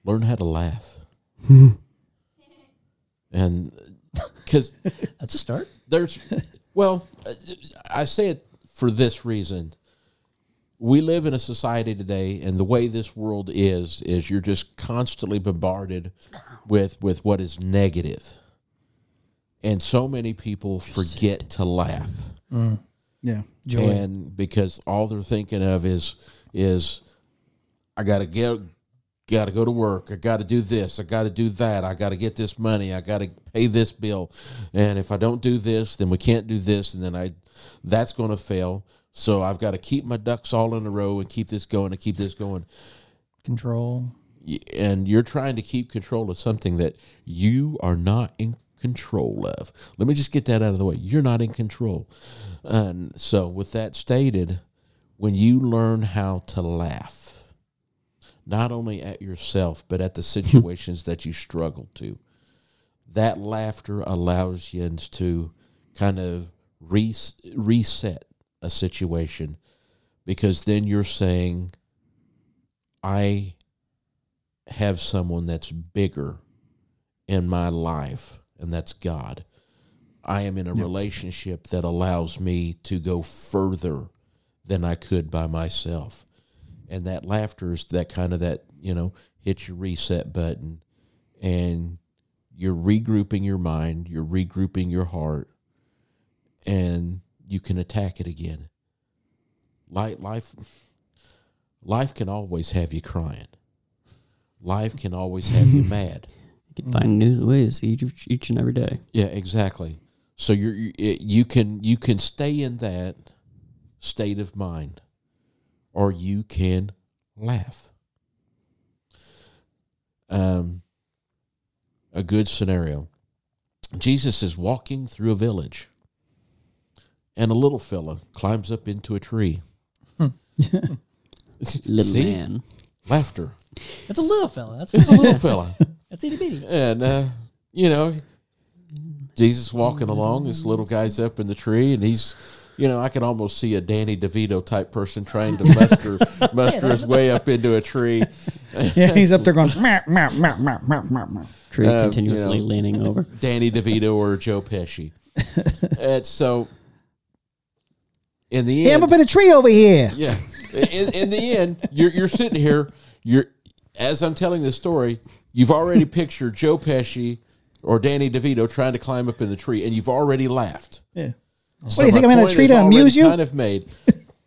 Learn how to laugh. and because That's a start. there's, well, uh, I say it for this reason. We live in a society today, and the way this world is, is you're just constantly bombarded with with what is negative, and so many people forget to laugh. Yeah. Joy. and because all they're thinking of is is I got to get got to go to work. I got to do this. I got to do that. I got to get this money. I got to pay this bill. And if I don't do this, then we can't do this and then I that's going to fail. So I've got to keep my ducks all in a row and keep this going and keep this going. Control. And you're trying to keep control of something that you are not in control of. Let me just get that out of the way. You're not in control. And so, with that stated, when you learn how to laugh, not only at yourself, but at the situations that you struggle to, that laughter allows you to kind of res- reset a situation because then you're saying, I have someone that's bigger in my life, and that's God. I am in a relationship that allows me to go further than I could by myself. And that laughter is that kind of that, you know, hit your reset button and you're regrouping your mind, you're regrouping your heart, and you can attack it again. Life, life, life can always have you crying. Life can always have you mad. You can find new ways each, each and every day. Yeah, exactly. So you're you, you can you can stay in that state of mind, or you can laugh. Um, a good scenario. Jesus is walking through a village, and a little fella climbs up into a tree. Little See? man. Laughter. It's a little fella. That's It's a little fella. that's itty bitty. And, uh, you know, Jesus walking along, this little guy's up in the tree, and he's, you know, I can almost see a Danny DeVito type person trying to muster, muster his way up into a tree. Yeah, he's up there going, "Meow, meow, meow, meow, meow, meow, meow." Tree Uh, continuously you know. leaning over. Danny DeVito or Joe Pesci. and so, in the Hey, end, I'm up in a tree over here. Yeah. In, in the end, you're you're sitting here. You're as I'm telling this story. You've already pictured Joe Pesci or Danny DeVito trying to climb up in the tree, and you've already laughed. Yeah. So do you think, I'm in a tree to amuse you? Kind of made.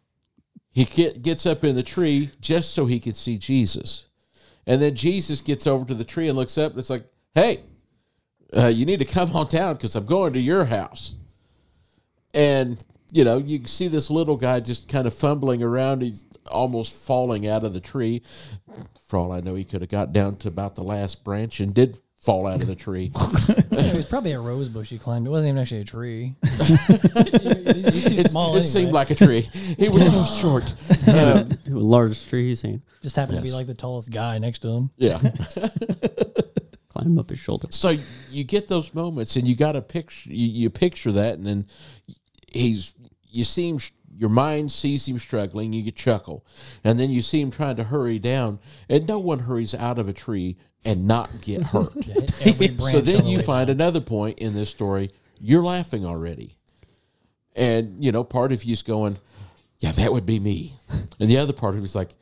he get, gets up in the tree just so he could see Jesus, and then Jesus gets over to the tree and looks up, and it's like, "Hey, uh, you need to come on down because I'm going to your house." And you know, you see this little guy just kind of fumbling around. He's almost falling out of the tree. For all I know, he could have got down to about the last branch and did fall out of the tree. it was probably a rose bush he climbed. It wasn't even actually a tree. He's too It's- small. it anyway. seemed like a tree. He was so short. Um, Largest tree he's seen. just happened to be Yes. like the tallest guy next to him. yeah. Climb up his shoulder. So you get those moments, and you got to picture you, you picture that, and then he's you see him. Your mind sees him struggling. You get chuckle, and then you see him trying to hurry down, and no one hurries out of a tree and not get hurt. Hit every branch so then you find another point in this story. You're laughing already, and you know part of you's going, "Yeah, that would be me," and the other part of you's like,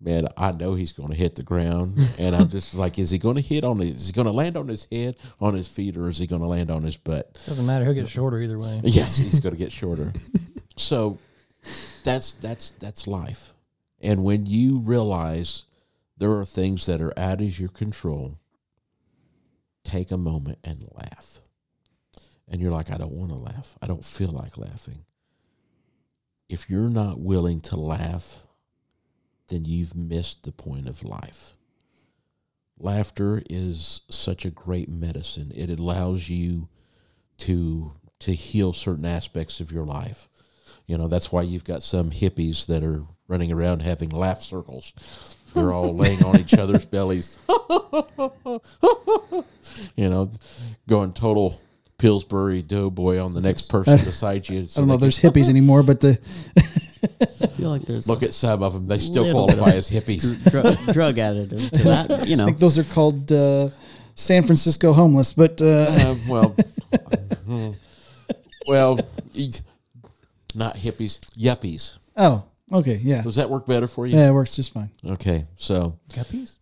"Man, I know he's going to hit the ground," and I'm just like, "Is he going to hit on his? Is he going to land on his head, on his feet, or is he going to land on his butt?" Doesn't matter. He'll get shorter either way. Yes, he's going to get shorter. So that's that's that's life. And when you realize there are things that are out of your control, take a moment and laugh. And you're like, I don't want to laugh. I don't feel like laughing. If you're not willing to laugh, then you've missed the point of life. Laughter is such a great medicine. It allows you to to heal certain aspects of your life. You know, that's why you've got some hippies that are running around having laugh circles. They're all laying on each other's bellies. you know, going total Pillsbury Doughboy on the next person beside you. I don't know if there's hippies anymore, but the I feel like there's Look at some of them; they still qualify as hippies. dr- drug additive to that. You I know, think those are called uh, San Francisco homeless. But uh, Uh, well, well, eat- not hippies, yuppies. oh, okay, yeah, Does that work better for you? yeah, it works just fine. Okay, so Guppies?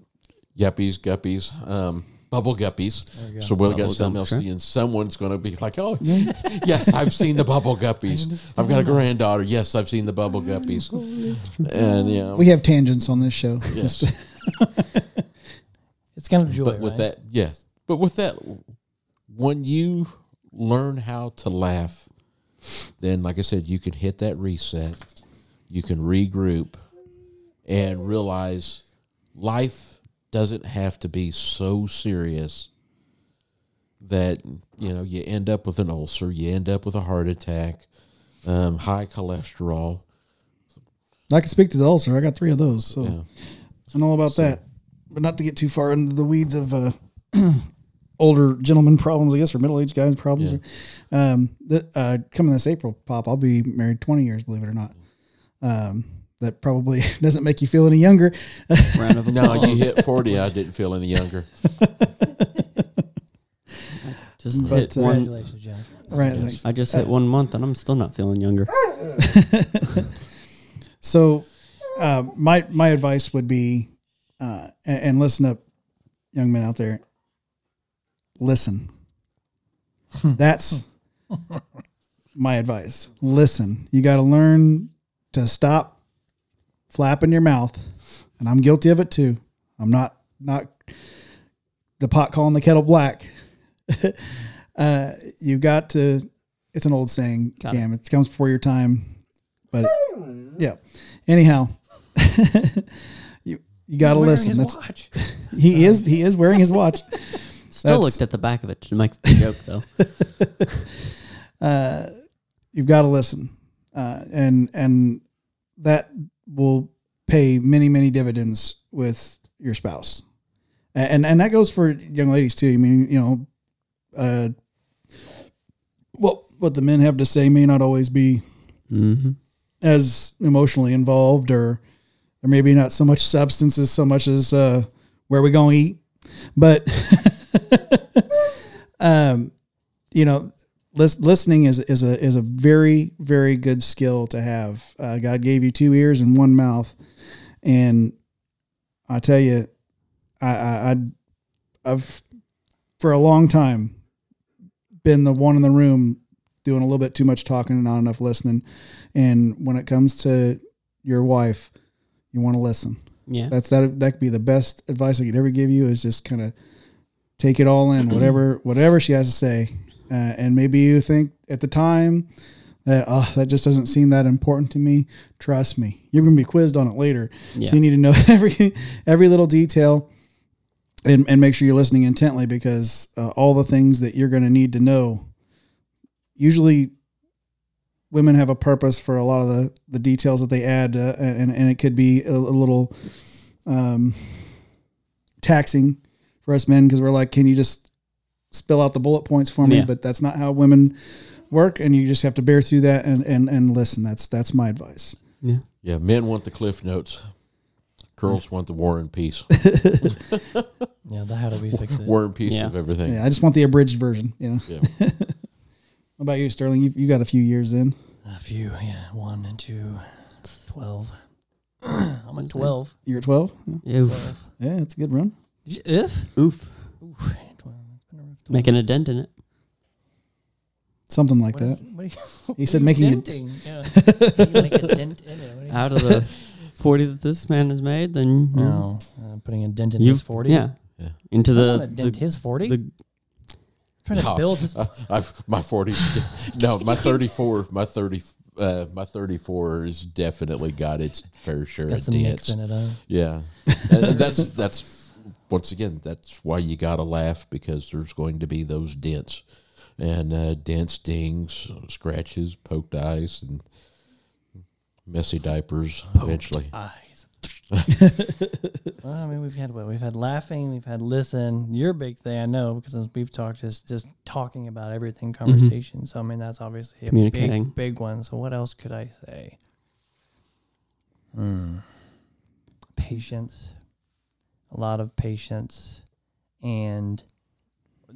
yuppies, guppies, um, bubble guppies. Go. So we'll Bubble get something gum, else, sure. and someone's going to be like, "Oh, yes, I've seen the bubble guppies. I've got a granddaughter. Yes, I've seen the bubble guppies." And you know, We have tangents on this show. yes, It's kind of joy. but with right? that, yes, but with that, when you learn how to laugh, then, like I said, you can hit that reset. You can regroup and realize life doesn't have to be so serious that you know you end up with an ulcer, you end up with a heart attack, um, high cholesterol. I can speak to the ulcer. I got three of those, so Yeah. I know all about that. But not to get too far into the weeds of uh, older gentleman problems, I guess, or middle aged guys problems. Um, the, uh, coming this April, Pop, I'll be married 20 years, believe it or not. Um, that probably doesn't make you feel any younger. round of No, you hit forty. I didn't feel any younger. Just But, hit uh, one. Congratulations, John. Right. thanks. I just hit one month and I'm still not feeling younger. So, uh, my my advice would be, uh, and, and listen up, young men out there. Listen. That's my advice. Listen. You got to learn to stop flapping your mouth, and I'm guilty of it too. I'm not not the pot calling the kettle black. uh, you've got to. It's an old saying, Got it. Cam. It comes before your time, but yeah. Anyhow, you you got to listen. That's watch. he is he is wearing his watch. Still That's- looked at the back of it to make the joke though. uh, you've got to listen, uh, and and that will pay many many dividends with your spouse, and and that goes for young ladies too. I mean, you know, uh, what what the men have to say may not always be mm-hmm. as emotionally involved, or or maybe not so much substances so much as uh, where we gonna eat, but um, you know, lis- listening is is a is a very very good skill to have. Uh, God gave you two ears and one mouth, and I tell you, I, I I've for a long time been the one in the room doing a little bit too much talking and not enough listening. And when it comes to your wife, you want to listen. Yeah. That's that. That could be the best advice I could ever give you. Is just kind of take it all in, whatever whatever she has to say. Uh, and maybe you think at the time that oh that just doesn't seem that important to me. Trust me, you're gonna be quizzed on it later. Yeah. So you need to know every every little detail. And, and make sure you're listening intently because uh, all the things that you're going to need to know usually women have a purpose for a lot of the, the details that they add, uh, and, and it could be a, a little um, taxing for us men because we're like, can you just spill out the bullet points for me? Yeah. But that's not how women work, and you just have to bear through that and, and, and listen. That's that's my advice. Yeah. Yeah, men want the cliff notes. Girls want the war and peace. Yeah, the how do we fix it? War and peace Yeah. of everything. Yeah, I just want the abridged version. You know. Yeah. What about you, Sterling? You, you got a few years in. A few, yeah, one and two, twelve. I'm at twelve. You're at twelve. Yeah, Oof. yeah it's a good run. If Oof. Oof, 12, it's been a rough Making a dent in it. Something like What is- that. what are you- He what said you making it- denting? Yeah. You make a dent in it. What are you- Out of the 40 that this man has made, then you No, uh, putting a dent in you've his forty. Yeah. Yeah. Into I the, want to dent the, his forty. the trying to No, build his. Uh, I've my forty. no, my thirty four. My thirty. Uh, my thirty four has definitely got its fair share got of some mix dents. in it. Huh? Yeah, and and that's that's once again that's why you got to laugh because there's going to be those dents and uh, dents, dings, scratches, poked eyes, and messy diapers. eventually, Eyes. well, I mean, we've had what we've had laughing, we've had listen. Your big thing, I know, because as we've talked, is just talking about everything, conversation. So I mean, that's obviously a Communicating. big, big one. So what else could I say? Hmm. Patience, a lot of patience, and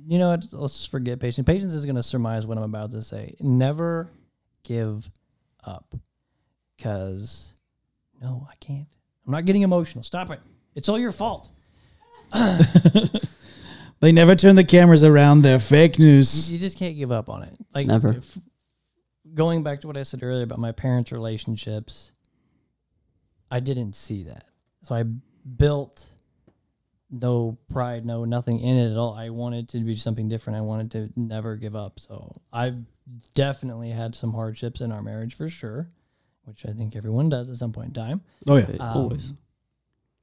you know what? Let's just forget patience. Patience is going to surmise what I'm about to say. Never give up, because no, I can't. I'm not getting emotional. Stop it. It's all your fault. They never turn the cameras around. They're fake You, news. you just can't give up on it. Like Never. if- going back to what I said earlier about my parents' relationships, I didn't see that. So I built no pride, no nothing in it at all. I wanted to be something different. I wanted to never give up. So I've definitely had some hardships in our marriage for sure, which I think everyone does at some point in time. Oh yeah. Um, always.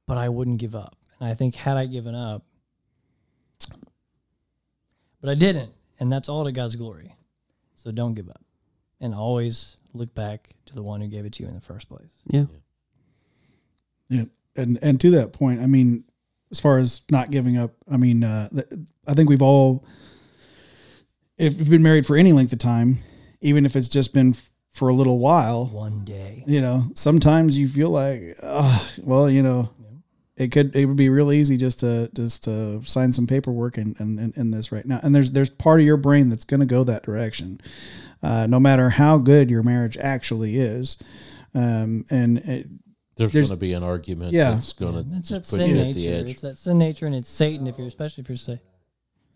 but I wouldn't give up. And I think had I given up, but I didn't, and that's all to God's glory. So don't give up, and always look back to the one who gave it to you in the first place. Yeah. Yeah. and and to that point, I mean, as far as not giving up, I mean, uh, I think we've all, if we've been married for any length of time, even if it's just been for a little while, One day, you know, sometimes you feel like, oh, well, you know, it could it would be real easy just to just to sign some paperwork and and in, in this right now. And there's there's part of your brain that's going to go that direction, uh, no matter how good your marriage actually is. Um, and it, there's, there's- going to be an argument Yeah. that's going to it's that just put sin you nature. at the edge. It's that sin nature, and it's Satan. If you're especially if you're sa-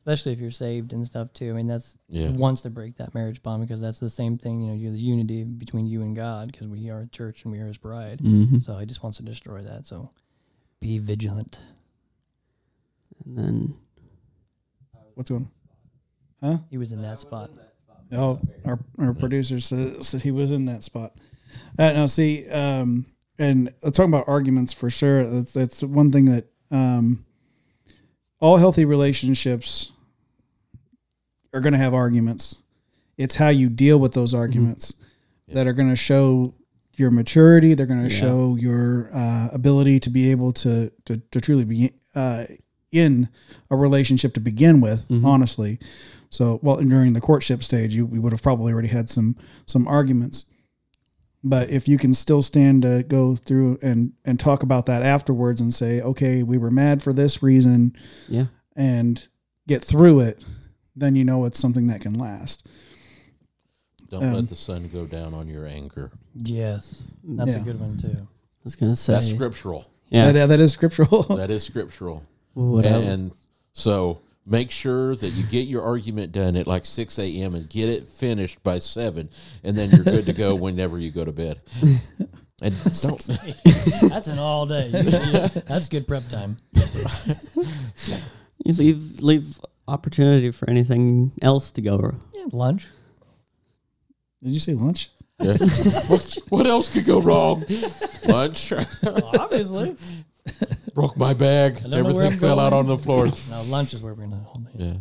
especially if you're saved and stuff too. I mean, that's Yeah. wants to break that marriage bond because that's the same thing. You know, you're the unity between you and God because we are a church and we are His bride. Mm-hmm. So He just wants to destroy that. So be vigilant. And then what's going? on? Huh? He was in that spot. Oh, our our producer said, said he was in that spot. Uh, now, see, um, and uh, talking about arguments for sure. That's that's one thing that um, all healthy relationships are going to have arguments. It's how you deal with those arguments that are going to show your maturity. They're going to Yeah. show your uh, ability to be able to to, to truly be uh, in a relationship to begin with. Honestly, so well during the courtship stage, you we would have probably already had some some arguments. But if you can still stand to go through and and talk about that afterwards and say, okay, we were mad for this reason, Yeah. and get through it, then you know it's something that can last. Don't Um, let the sun go down on your anger. Yes, that's Yeah. a good one too. I was gonna say. That's scriptural. yeah. That, that is scriptural. That is scriptural. What I- and so make sure that you get your argument done at like 6 a.m. and get it finished by 7 and then you're good to go whenever you go to bed and don't That's an all day. You- you- that's good prep time. you leave leave opportunity for anything else to go. Yeah, lunch. Did you say lunch? Yeah. what, what else could go wrong lunch Obviously. Broke my bag I don't know where everything I'm fell out on the floor No, lunch is where we're gonna hold it. yeah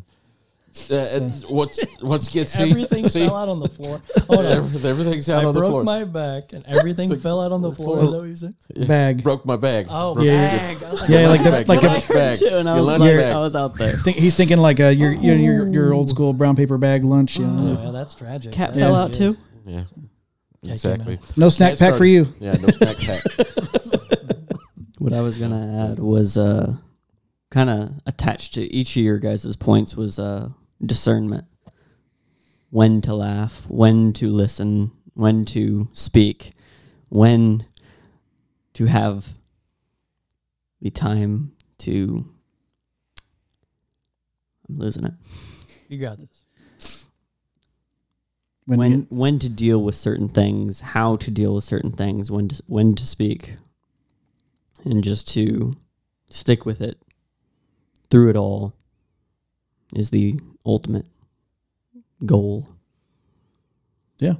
uh, it's- what's what's gets see, Everything see fell out on the floor. Hold on. every- everything's out I on the floor. broke my back and everything like- fell out on the floor. Is that what you said? Bag. broke my bag Oh, Broke Yeah, bag. I like, Yeah, like the, bag, like a, lunch bag Too, and I was like. I was out there. think, he's thinking like a your your your, your old school brown paper bag lunch. Yeah. Oh, yeah, that's tragic. Cat That fell out too. yeah exactly No snack Cat pack for you. yeah no snack pack What I was gonna add was uh, kind of attached to each of your guys' points was uh, discernment. When to laugh, when to listen, when to speak, when to have the time to. I'm losing it. You got this. When, when when to deal with certain things, how to deal with certain things, when to when to speak, and just to stick with it through it all is the ultimate goal. Yeah.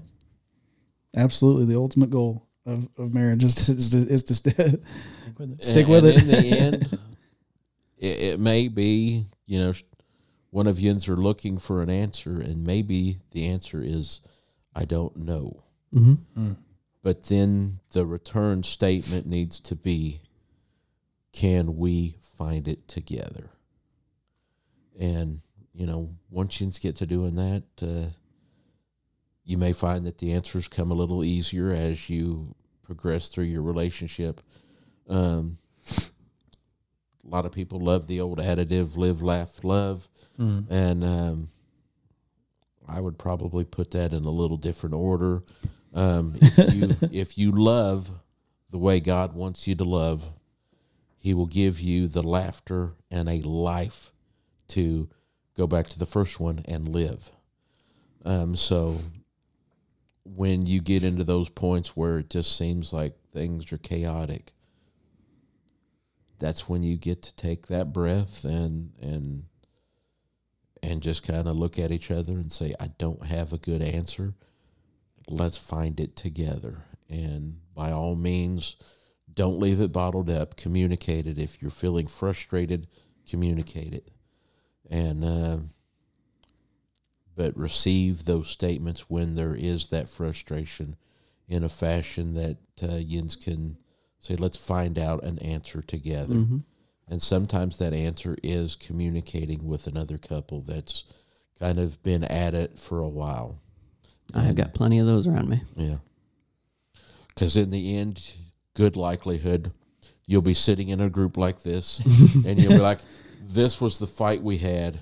Absolutely the ultimate goal of, of marriage is to, is to, is to st- Stick with it. Stick And- with and it. In the end, it, it may be, you know, one of yins are looking for an answer, and maybe the answer is, I don't know. Mm-hmm. But then the return statement needs to be, can we find it together? And, you know, once you get to doing that, uh, you may find that the answers come a little easier as you progress through your relationship. Um, a lot of people love the old additive live, laugh, love. Mm. And um, I would probably put that in a little different order. Um, if you if you love the way God wants you to love, He will give you the laughter and a life to go back to the first one and live. Um, so when you get into those points where it just seems like things are chaotic, that's when you get to take that breath and and and just kind of look at each other and say, I don't have a good answer. Let's find it together. And by all means, don't leave it bottled up. Communicate it. If you're feeling frustrated, communicate it. And, uh, but receive those statements when there is that frustration in a fashion that uh, Yins can say, let's find out an answer together. Mm-hmm. And sometimes that answer is communicating with another couple that's kind of been at it for a while. I've got plenty of those around me. Yeah. Because in the end, good likelihood you'll be sitting in a group like this and you'll be like, this was the fight we had.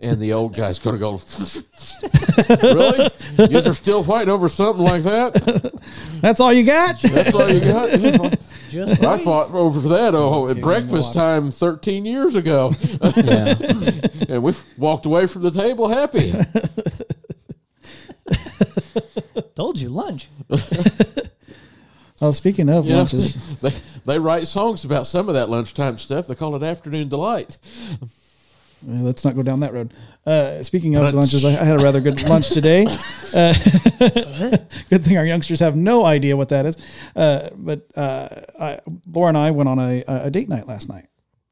And the old guy's going to go, really? You guys are still fighting over something like that? That's all you got. That's all you got? Just I fought over that oh, at breakfast time 13 years ago. Yeah. and we walked away from the table happy. told you lunch. Well, speaking of You know, lunches, they, they write songs about some of that lunchtime stuff. They call it afternoon delight. Let's not go down that road. Uh, speaking of But- lunches, I, I had a rather good lunch today. Uh, good thing our youngsters have no idea what that is. Uh, but uh, I, Laura and I went on a, a date night last night.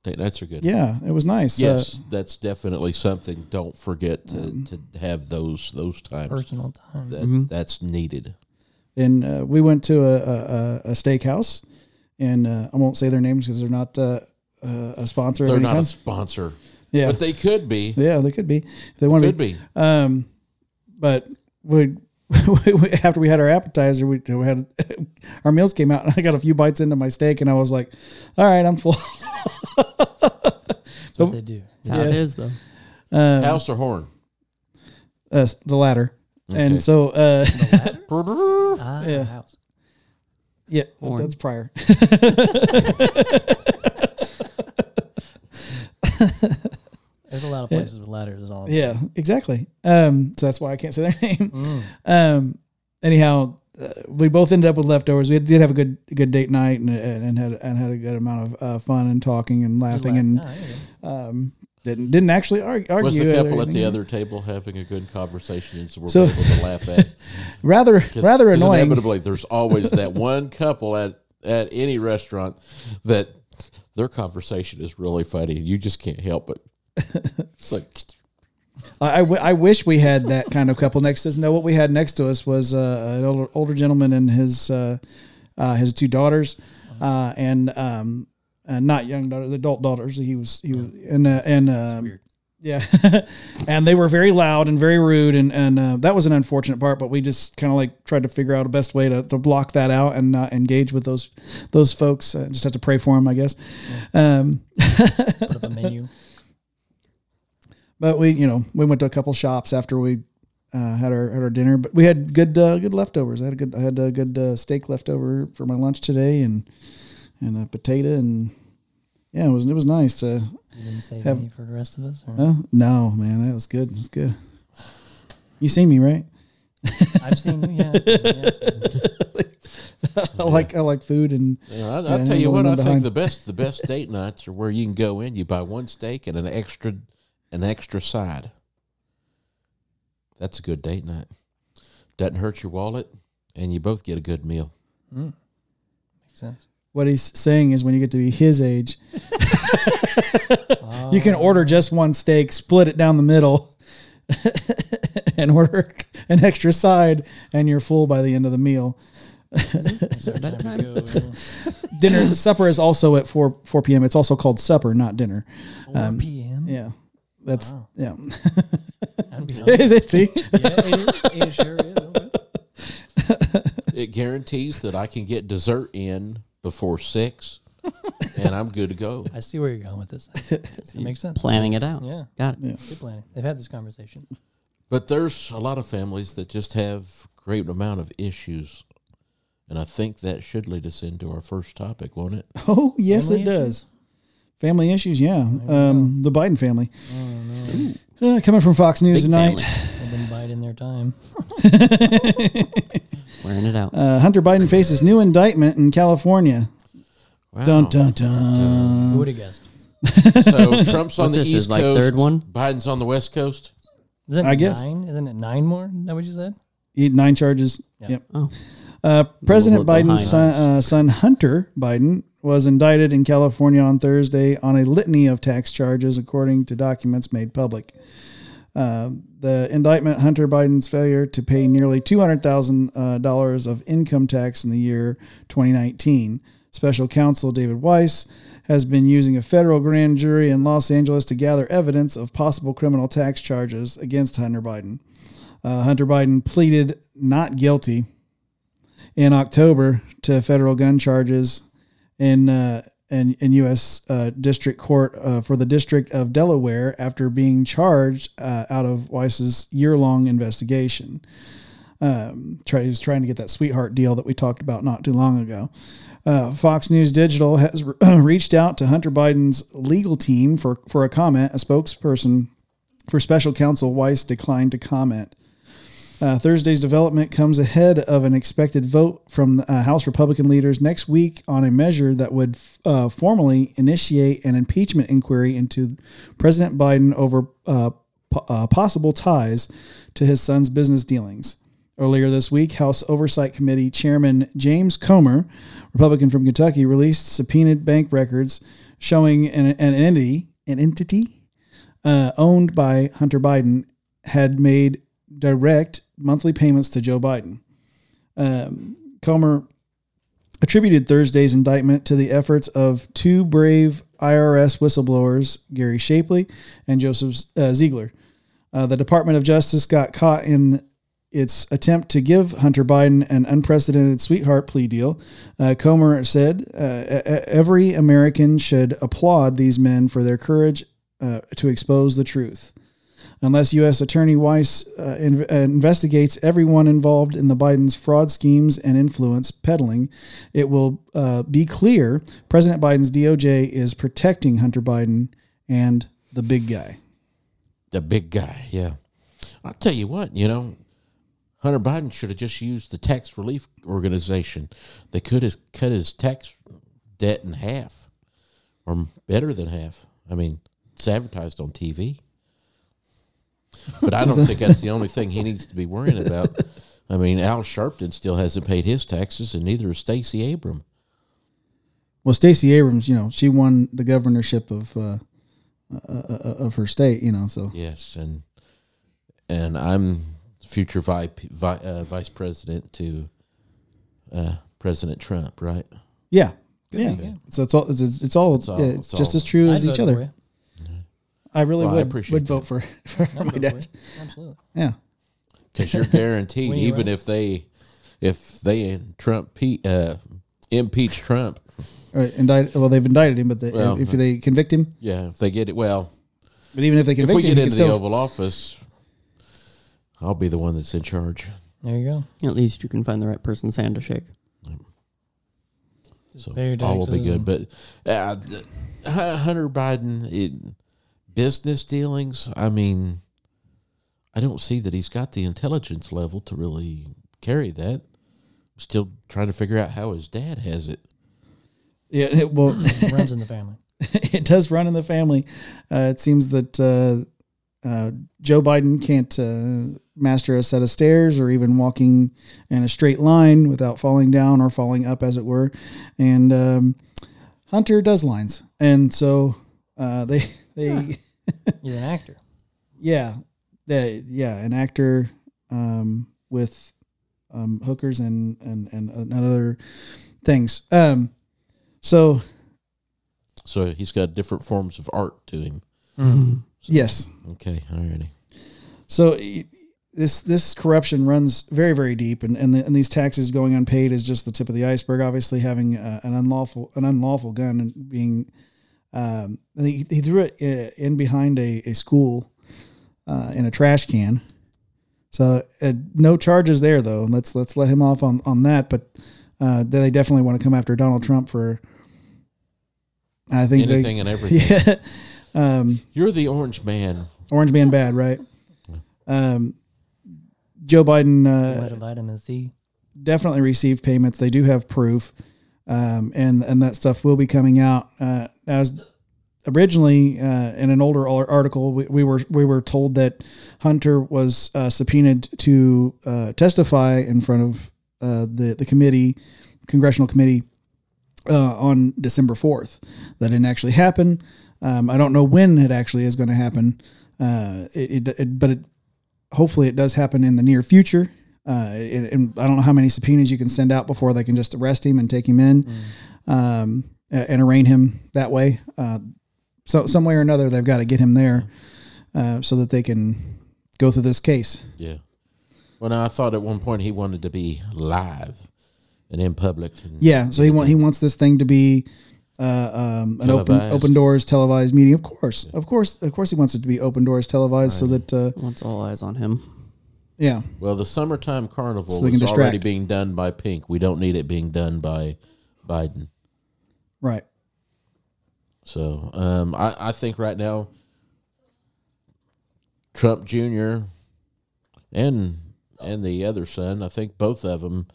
Date nights are good. Yeah, it was nice. Uh, Yes, that's definitely something. Don't forget to, to have those those times. Personal time. That, Mhm. That's needed. And uh, we went to a, a, a- a steakhouse, and uh, I won't say their names because they're not uh, uh, a sponsor. They're any not a sponsor, yeah, but they could be. yeah, they could be. If they want to Could be. be. Um, but we, we after we had our appetizer, we, we had our meals came out, and I got a few bites into my steak, and I was like, "All right, I'm full." That's what they do. That's how it Yeah. is, though. Um, House or horn? uh, the latter, Okay. and so uh, Ah, Yeah. house. yeah, that's prior. There's a lot of places with ladders. Is all. I'm Yeah, exactly. Um, so that's why I can't say their name. Mm. Um, anyhow, uh, we both ended up with leftovers. We did have a good good date night and and had and had a good amount of uh, fun and talking and Just laughing laugh. and Ah, there you go. um, didn't didn't actually argue. Was the couple at the other table having a good conversation and so we're So- able to laugh at? rather rather annoying? Inevitably, there's always that one couple at at any restaurant that their conversation is really funny. and You just can't help but. It's like I, I, w- I wish we had that kind of couple next to us. No, what we had next to us was uh, an older, older gentleman and his uh, uh, his two daughters, uh, and um, uh, not young daughters, adult daughters. He was he was and uh, and um, yeah, and they were very loud and very rude, and and uh, that was an unfortunate part. But we just kind of like tried to figure out a best way to, to block that out and not engage with those those folks. Uh, just have to pray for them, I guess. Um, Put up a menu. But we, you know, we went to a couple shops after we uh, had our had our dinner. But we had good uh, good leftovers. I had a good I had a good uh, steak leftover for my lunch today, and and a potato, and yeah, it was it was nice to. You didn't save Have- any for the rest of us. or- Uh, no, man, that was good. It was good. You seen me, right? I've seen you. Yeah. I've seen yeah, I've seen you. I like I like food, and you know, I, Yeah, I'll tell you what. on I think the best the best date nights are where you can go in, you buy one steak and an extra an extra side. That's a good date night. Doesn't hurt your wallet, and you both get a good meal. Mm. Makes sense. What he's saying is when you get to be his age, you can Oh, order just one steak, split it down the middle, and order an extra side, and you're full by the end of the meal. it's our That time to go. dinner supper is also at 4 4 p.m it's also called supper not dinner 4 Um, p.m. yeah that's Wow. yeah That'd be hungry. is it see yeah, it, is. it sure is. Okay. It guarantees that I can get dessert in before six, and I'm good to go. I see where you're going with this. It makes sense. Planning it out. Yeah, Got it. Yeah. good planning. They've had this conversation. But there's a lot of families that just have great amount of issues, and I think that should lead us into our first topic, won't it? oh yes Family it does family issues yeah um the biden family Oh no, uh, coming from fox news Big tonight family. they've been biding their time. Wearing it out. uh, hunter biden faces new indictment in california Wow. dun dun dun Who would have guessed? So Trump's on What's the this, his, east like, coast. third one? Biden's on the west coast. Isn't it I guess. nine? Isn't it nine more? Is that what you said? He- nine charges Yeah. yep Oh. Uh, President little Biden's son, uh, son Hunter Biden was indicted in California on Thursday on a litany of tax charges, according to documents made public. Uh, the indictment Hunter Biden's failure to pay nearly $200,000 uh, of income tax in the year 2019. Special counsel David Weiss has been using a federal grand jury in Los Angeles to gather evidence of possible criminal tax charges against Hunter Biden. Uh, Hunter Biden pleaded not guilty in October to federal gun charges in uh, in, in U.S. Uh, District Court uh, for the District of Delaware after being charged uh, out of Weiss's year long investigation. Um, try, he was trying to get that sweetheart deal that we talked about not too long ago. Uh, Fox News Digital has reached out to Hunter Biden's legal team for, for a comment. A spokesperson for special counsel Weiss declined to comment. Uh, Thursday's development comes ahead of an expected vote from uh, House Republican leaders next week on a measure that would uh, formally initiate an impeachment inquiry into President Biden over uh, uh, possible ties to his son's business dealings. Earlier this week, House Oversight Committee Chairman James Comer, Republican from Kentucky, released subpoenaed bank records showing an, an entity, an entity uh, owned by Hunter Biden, had made direct monthly payments to Joe Biden. Um, Comer attributed Thursday's indictment to the efforts of two brave IRS whistleblowers, Gary Shapley and Joseph uh, Ziegler. Uh, the Department of Justice got caught in its attempt to give Hunter Biden an unprecedented sweetheart plea deal. Uh, Comer said, uh, Every American should applaud these men for their courage uh, to expose the truth. Unless U.S. Attorney Weiss uh, in, uh, investigates everyone involved in the Biden's fraud schemes and influence peddling, it will uh, be clear President Biden's DOJ is protecting Hunter Biden and the big guy. The big guy, yeah. I'll tell you what, you know, Hunter Biden should have just used the tax relief organization. They could have cut his tax debt in half or better than half. I mean, it's advertised on TV. But I don't think that's the only thing he needs to be worrying about. I mean, Al Sharpton still hasn't paid his taxes, and neither has Stacey Abram. Well, Stacey Abrams, you know, she won the governorship of uh, uh, uh, of her state, you know, so Yes, and and I'm future vi- vi- uh, vice president to uh, President Trump, right? yeah, Good yeah. for. So it's all it's, it's all It's all- yeah, it's, it's just all- as true I'd as each vote other. For you. I really Well, I would appreciate would vote for, for I'd my vote for dad. you. Absolutely. Yeah, Because you're guaranteed, When you even run. if they if they Trump pe- uh, impeach Trump, or indict. Well, they've indicted him, but they, Well, if they convict him, yeah, if they get it, well, but even if they if convict we him, get he into the still. Oval Office, I'll be the one that's in charge. There you go. At least you can find the right person's hand to shake. So Pay your all will be taxes good. But uh, the- Hu- Hunter Biden, it, business dealings. I mean, I don't see that he's got the intelligence level to really carry that. Still trying to figure out how his dad has it. Yeah, it, well, runs in the family. it does run in the family. Uh, it seems that uh, uh, Joe Biden can't uh, master a set of stairs or even walking in a straight line without falling down or falling up, as it were. And um, Hunter does lines, and so uh, they they He's an actor. yeah they, yeah an actor um, with um, hookers and, and and and other things. Um, so So he's got different forms of art to him. So- yes, Okay. Alrighty. So y- this this corruption runs very very deep, and and, the, and these taxes going unpaid is just the tip of the iceberg. Obviously, having uh, an unlawful an unlawful gun and being um, he, he threw it uh, in behind a, a school uh, in a trash can. So uh, no charges there though. Let's let's let him off on on that. But uh, they definitely want to come after Donald Trump for. I think they- Anything and everything. yeah. Um, You're the orange man. Orange Man bad, right? Um, Joe Biden What uh, a vitamin C. definitely received payments. They do have proof, um, and and that stuff will be coming out. Uh, as originally uh, in an older article, we, we were we were told that Hunter was uh, subpoenaed to uh, testify in front of uh, the the committee, congressional committee, uh, on December fourth. That didn't actually happen. Um, I don't know when it actually is going to happen. It, it, it, but it, hopefully it does happen in the near future. Uh, it, and I don't know how many subpoenas you can send out before they can just arrest him and take him in, um, and arraign him that way. Uh, so some way or another, they've got to get him there, uh, so that they can go through this case. Yeah. Well, now I thought at one point he wanted to be live and in public. And Yeah. So he want he wants this thing to be. Uh, um, an open Televised. open doors televised meeting, of course, of course, of course, he wants it to be open doors televised, so that uh, Wants all eyes on him. Yeah, Well, the summertime carnival So they can is already distract. being done by Pink. We don't need it being done by Biden. right. So um, I, I think right now, Trump Jr. and and the other son, I think both of them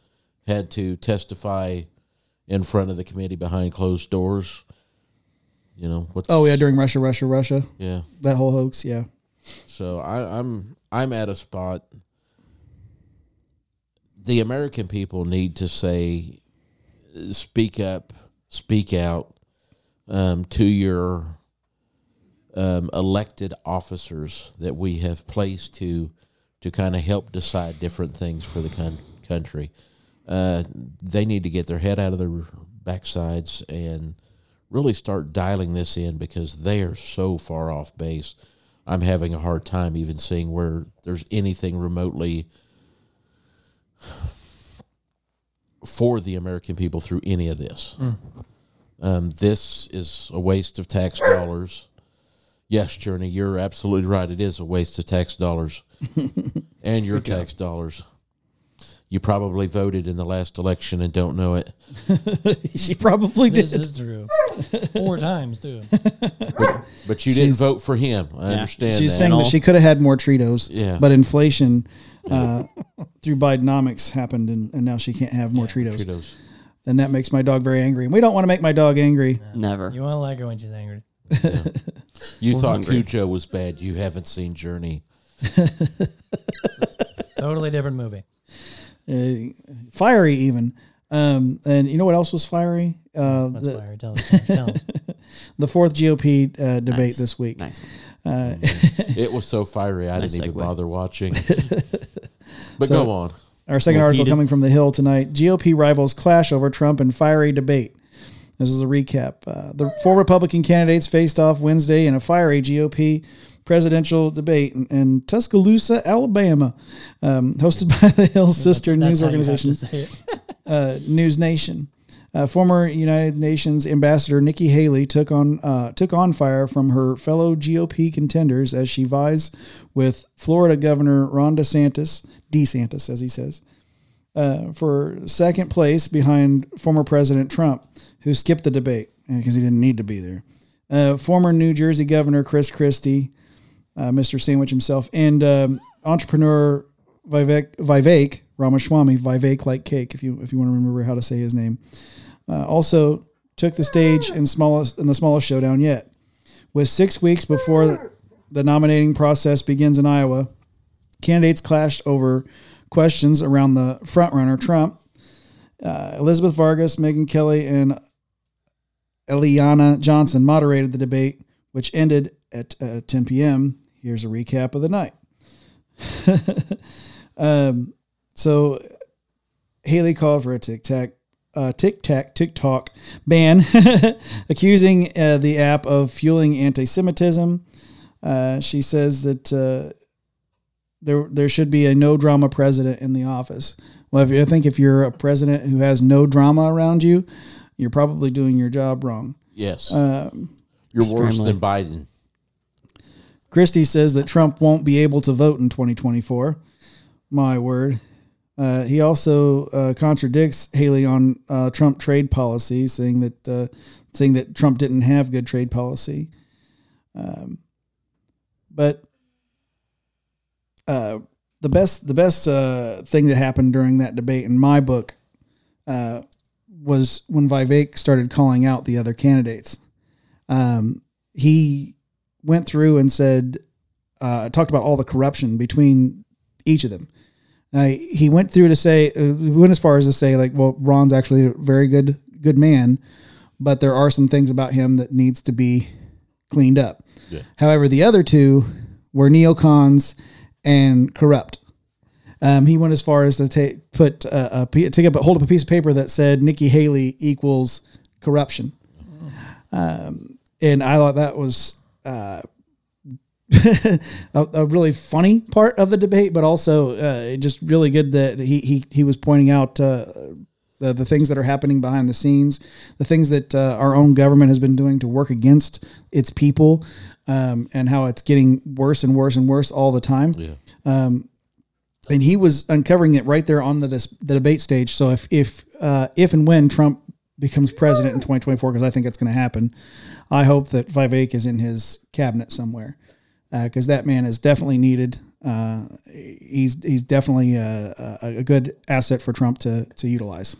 had to testify in front of the committee behind closed doors. You know what's Oh yeah, during Russia, Russia, Russia, yeah. that whole hoax. Yeah, So I, I'm I'm at a spot. The American people need to say, speak up, speak out um, to your um, elected officers that we have placed to to kind of help decide different things for the con- country. Uh, they need to get their head out of their backsides and really start dialing this in because they are so far off base. I'm having a hard time even seeing where there's anything remotely for the American people through any of this. Um, this is a waste of tax dollars. Yes, Journey, you're absolutely right. It is a waste of tax dollars and your tax dollars. You probably voted in the last election and don't know it. she probably did. This is true. Four times too. But you didn't vote for him. I understand She's that. saying that she could have had more Cheetos. Yeah. But inflation uh, through Bidenomics happened, and, and now she can't have more Cheetos. Cheetos. And that makes my dog very angry. And we don't want to make my dog angry. Never. You want to like her when she's angry. You We're thought hungry. Cujo was bad. You haven't seen Journey. Totally different movie. Uh, fiery, even. Um, and you know what else was fiery? Uh, That's the, why. Tell us. Tell us. the fourth GOP uh, debate Nice. this week. Nice. Uh, It was so fiery, I Nice didn't even bother watching. But So- go on. Our second More article coming from the Hill tonight: GOP rivals clash over Trump and fiery debate. This is a recap. Uh, the four Republican candidates faced off Wednesday in a fiery GOP presidential debate in, in Tuscaloosa, Alabama, um, hosted by the Hill sister That's news how you have to organization, uh, News Nation. Uh, former United Nations ambassador Nikki Haley took on uh, took on fire from her fellow GOP contenders as she vies with Florida Governor Ron DeSantis, DeSantis as he says, uh, for second place behind former President Trump, who skipped the debate because he didn't need to be there. Uh, former New Jersey Governor Chris Christie, uh, Mr. Sandwich himself, and um, entrepreneur Vivek, Vivek Ramaswamy, Vivek like cake, if you if you want to remember how to say his name, uh, also took the stage in smallest in the smallest showdown yet. With six weeks before the nominating process begins in Iowa, candidates clashed over questions around the frontrunner Trump. Uh, Elizabeth Vargas, Megyn Kelly, and Eliana Johnson moderated the debate, which ended at uh, 10 p.m. Here's a recap of the night. um, so Haley called for a tic tac, uh, tic tac, TikTok ban, accusing uh, the app of fueling anti-Semitism. Uh, she says that uh, there there should be a no drama president in the office. Well, if you, I think if you're a president who has no drama around you, you're probably doing your job wrong. Yes. Um, You're worse extremely. than Biden. Christie says that Trump won't be able to vote in 2024. My word. Uh, he also uh, contradicts Haley on uh, Trump trade policy, saying that uh, saying that Trump didn't have good trade policy. Um, but uh, the best the best uh, thing that happened during that debate, in my book, was when Vivek started calling out the other candidates. Um, he went through and said, uh, talked about all the corruption between each of them. Now, he went through to say, uh, went as far as to say, like, well, Ron's actually a very good, good man, but there are some things about him that needs to be cleaned up. Yeah. However, the other two were neocons and corrupt. Um, he went as far as to take put uh, a, take up hold up a piece of paper that said Nikki Haley equals corruption, um, and I thought that was uh, a, a really funny part of the debate, but also uh, just really good that he he he was pointing out uh, the the things that are happening behind the scenes, the things that uh, our own government has been doing to work against its people, um, and how it's getting worse and worse and worse all the time. Yeah. Um, and he was uncovering it right there on the dis- the debate stage. So if if uh, if and when Trump becomes president in 2024, because I think it's going to happen, I hope that Vivek is in his cabinet somewhere, because that man is definitely needed. Uh, he's he's definitely a, a, a good asset for Trump to to utilize.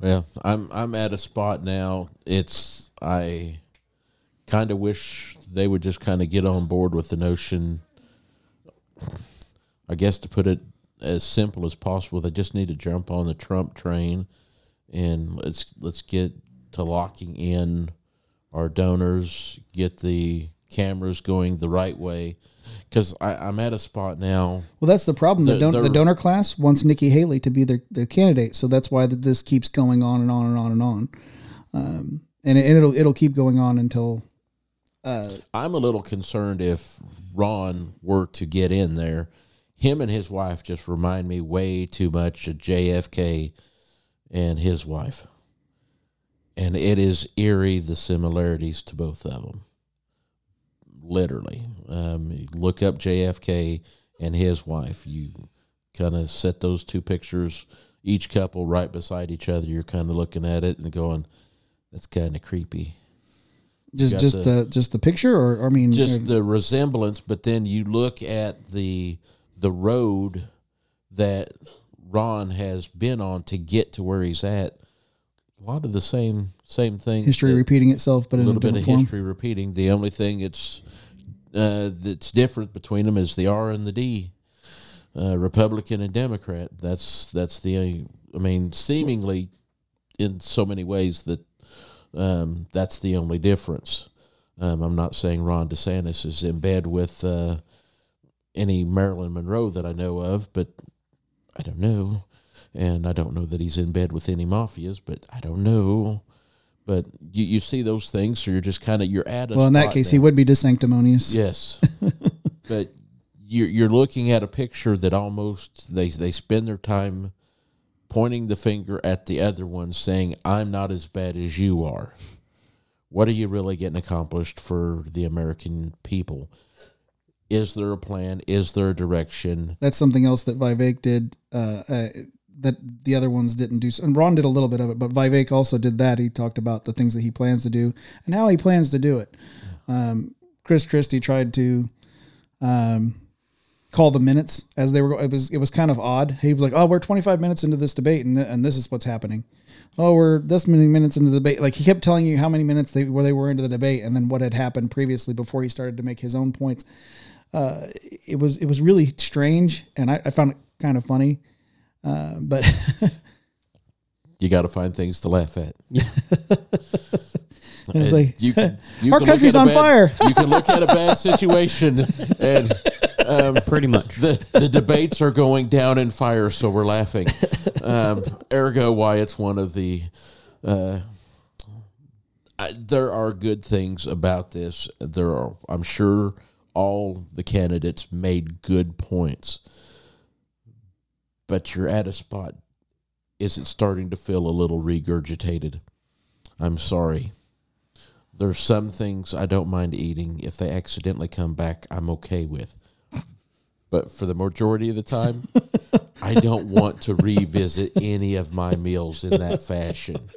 Well, I'm I'm at a spot now. It's I kind of wish they would just kind of get on board with the notion. I guess to put it as simple as possible. They just need to jump on the Trump train, and let's let's get to locking in our donors, get the cameras going the right way. Because I'm at a spot now. Well, that's the problem. The, The- don- the- donor class wants Nikki Haley to be their, their candidate, so that's why th- this keeps going on and on and on and on, um, and, it, and it'll it'll keep going on until. Uh, I'm a little concerned if Ron were to get in there. Him and his wife just remind me way too much of JFK and his wife. And it is eerie the similarities to both of them. Literally. Um, look up JFK and his wife. You kind of set those two pictures, each couple right beside each other. You're kind of looking at it and going, that's kind of creepy just just the- the, just the picture, or I mean, just uh, the resemblance but then you look at the the road that ron has been on to get to where he's at a lot of the same same thing history that- repeating itself, but a in a little bit of form. history repeating the only thing it's uh, that's different between them is the r and the d uh, republican and democrat that's that's the i mean seemingly in so many ways that um, that's the only difference. Um, I'm not saying Ron DeSantis is in bed with uh, any Marilyn Monroe that I know of, but I don't know. And I don't know that he's in bed with any mafias, but I don't know. But you, you see those things, so you're just kind of you're at a Well, in that case, he would be DeSanctimonious. Yes, but you're you're looking at a picture that almost they they spend their time pointing the finger at the other one, saying, "I'm not as bad as you are." What are you really getting accomplished for the American people? Is there a plan? Is there a direction? That's something else that Vivek did. Uh, uh, that the other ones didn't do. And Ron did a little bit of it, but Vivek also did that. He talked about the things that he plans to do and how he plans to do it. Um, Chris Christie tried to um, call the minutes as they were. It was it was kind of odd. He was like, "Oh, we're 25 minutes into this debate, and and this is what's happening." Oh, we're this many minutes into the debate. Like he kept telling you how many minutes they where they were into the debate, and then what had happened previously before he started to make his own points. Uh, it was it was really strange, and I, I found it kind of funny. Uh, but You got to find things to laugh at. It was like, you can, you "Our can country's on bad- fire." You can look at a bad situation, and um, Pretty much. the the debates are going down in fire, so we're laughing. Um, ergo, why it's one of the. Uh, I, there are good things about this. There are, I'm sure, all the candidates made good points, but you're at a spot. Is it starting to feel a little regurgitated? I'm sorry. There's some things I don't mind eating. If they accidentally come back, I'm okay with. But for the majority of the time, I don't want to revisit any of my meals in that fashion.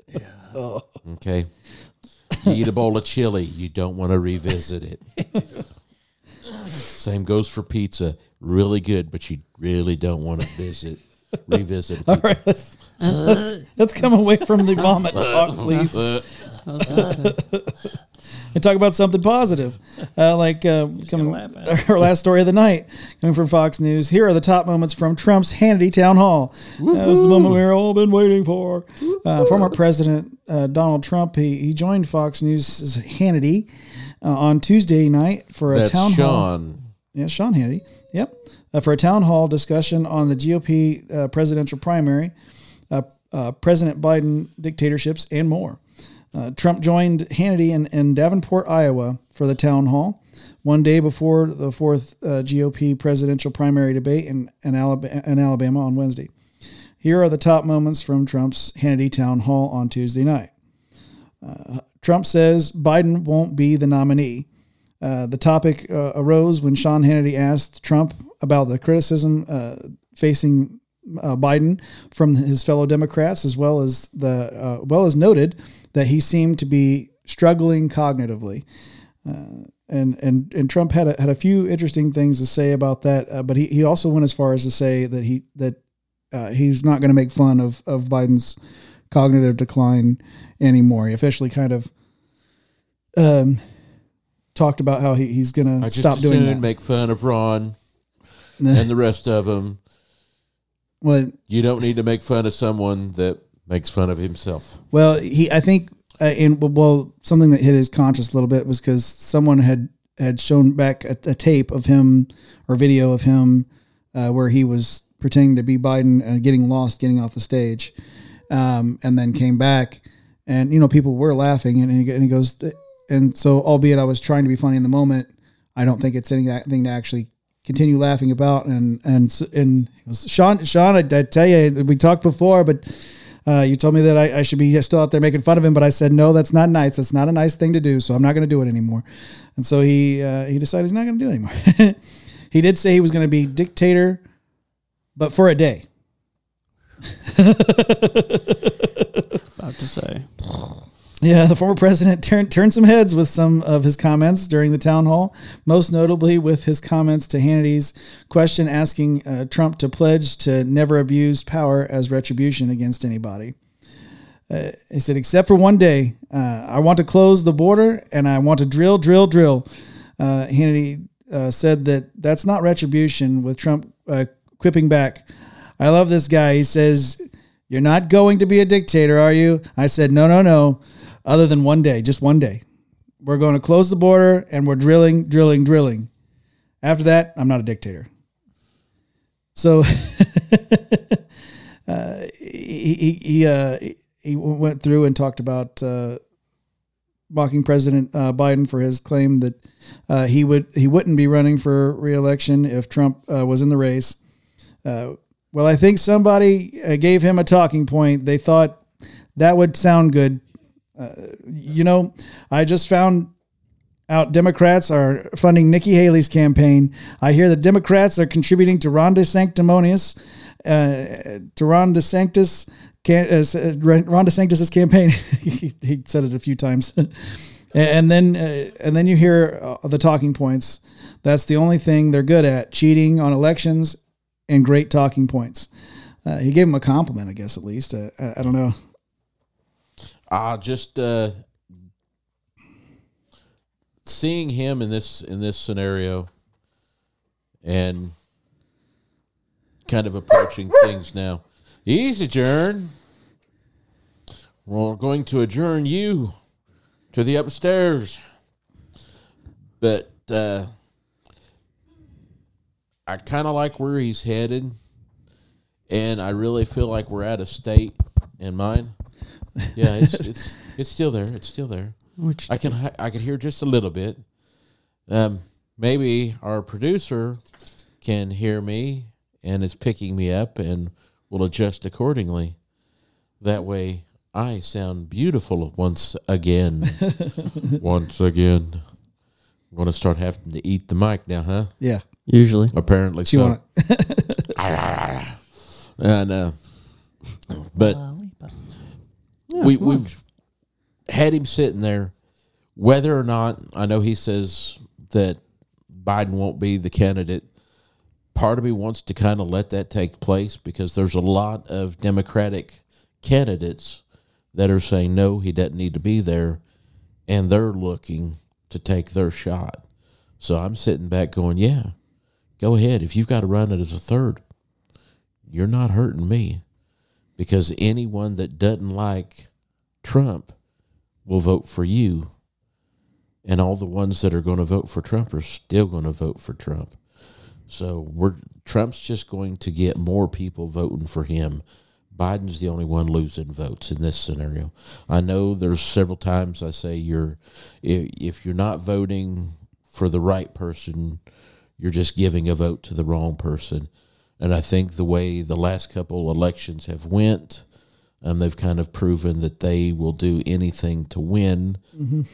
Oh. Okay. You eat a bowl of chili, you don't want to revisit it. Same goes for pizza. Really good, but you really don't want to visit revisit. a all pizza. right, let's, let's, let's come away from the vomit talk, please, and talk about something positive. Uh, like uh, coming, laugh our last story of the night coming from Fox News. Here are the top moments from Trump's Hannity town hall. That was the moment we've all been waiting for. Uh, former President uh, Donald Trump he, he joined Fox News' Hannity uh, on Tuesday night for a That's town hall. Sean. Yeah, Sean Hannity. Yep. Uh, for a town hall discussion on the GOP uh, presidential primary, uh, uh, President Biden dictatorships, and more. Uh, Trump joined Hannity in, in Davenport, Iowa for the town hall one day before the fourth uh, GOP presidential primary debate in, in, Alabama, in Alabama on Wednesday. Here are the top moments from Trump's Hannity town hall on Tuesday night. Uh, Trump says Biden won't be the nominee. Uh, the topic uh, arose when Sean Hannity asked Trump about the criticism uh, facing uh, Biden from his fellow Democrats, as well as the uh, well as noted that he seemed to be struggling cognitively. Uh, and and and Trump had a, had a few interesting things to say about that, but he, he also went as far as to say that he that he's not going to make fun of of Biden's cognitive decline anymore. He officially kind of um, talked about how he, he's going to stop doing that. make fun of Ron and the rest of them What You don't need to make fun of someone that makes fun of himself. Well, he, I think, uh, in well, something that hit his conscience a little bit was because someone had had shown back a, a tape of him or video of him uh, where he was pretending to be Biden and getting lost, getting off the stage, um, and then came back, and you know people were laughing, and he, and he goes, and so albeit I was trying to be funny in the moment, I don't think it's anything to actually continue laughing about, and and and goes, Sean, Sean, I, I tell you, we talked before, but. Uh, you told me that I, I should be still out there making fun of him, but I said no. That's not nice. That's not a nice thing to do. So I'm not going to do it anymore. And so he uh, he decided he's not going to do it anymore. he did say he was going to be dictator, but for a day. About to say. Yeah, the former president turned turned some heads with some of his comments during the town hall, most notably with his comments to Hannity's question asking uh, Trump to pledge to never abuse power as retribution against anybody. Uh, he said, except for one day, uh, I want to close the border and I want to drill, drill, drill. Uh, Hannity uh, said that that's not retribution, with Trump uh, quipping back, I love this guy. He says, You're not going to be a dictator, are you? I said, No, no, no. Other than one day, just one day. We're going to close the border and we're drilling, drilling, drilling. After that, I'm not a dictator. So uh, he he uh, he went through and talked about uh, mocking President uh, Biden for his claim that uh, he would he wouldn't be running for reelection if Trump uh, was in the race. Uh, well, I think somebody uh, gave him a talking point. They thought that would sound good. Uh, you know, I just found out Democrats are funding Nikki Haley's campaign. I hear the Democrats are contributing to Ron DeSanctimonious, uh, to Ron DeSanctis, can, uh, Ron DeSantis's campaign. he, he said it a few times, and then uh, and then you hear uh, the talking points. That's the only thing they're good at: cheating on elections and great talking points. Uh, he gave him a compliment, I guess, at least. Uh, I, I don't know. Uh just uh seeing him in this in this scenario and kind of approaching things now. Easy, adjourn. We're going to adjourn you to the upstairs. But uh I kind of like where he's headed, and I really feel like we're at a state in mine. Yeah, it's it's it's still there. It's still there. Which I can I can hear just a little bit. Um, maybe our producer can hear me and is picking me up and will adjust accordingly. That way, I sound beautiful once again. once again, I'm going to start having to eat the mic now, huh? Yeah. Usually. Apparently Do you so. want ah, uh, I know, but we we've had him sitting there, whether or not I know he says that Biden won't be the candidate. Part of me wants to kind of let that take place because there's a lot of Democratic candidates that are saying no, he doesn't need to be there, and they're looking to take their shot. So I'm sitting back going, yeah, go ahead. If you've got to run it as a third, you're not hurting me because anyone that doesn't like Trump will vote for you. And all the ones that are going to vote for Trump are still going to vote for Trump. So we're Trump's just going to get more people voting for him. Biden's the only one losing votes in this scenario. I know there's several times I say you're if, if you're not voting for the right person, you're just giving a vote to the wrong person. And I think the way the last couple elections have went, um, they've kind of proven that they will do anything to win.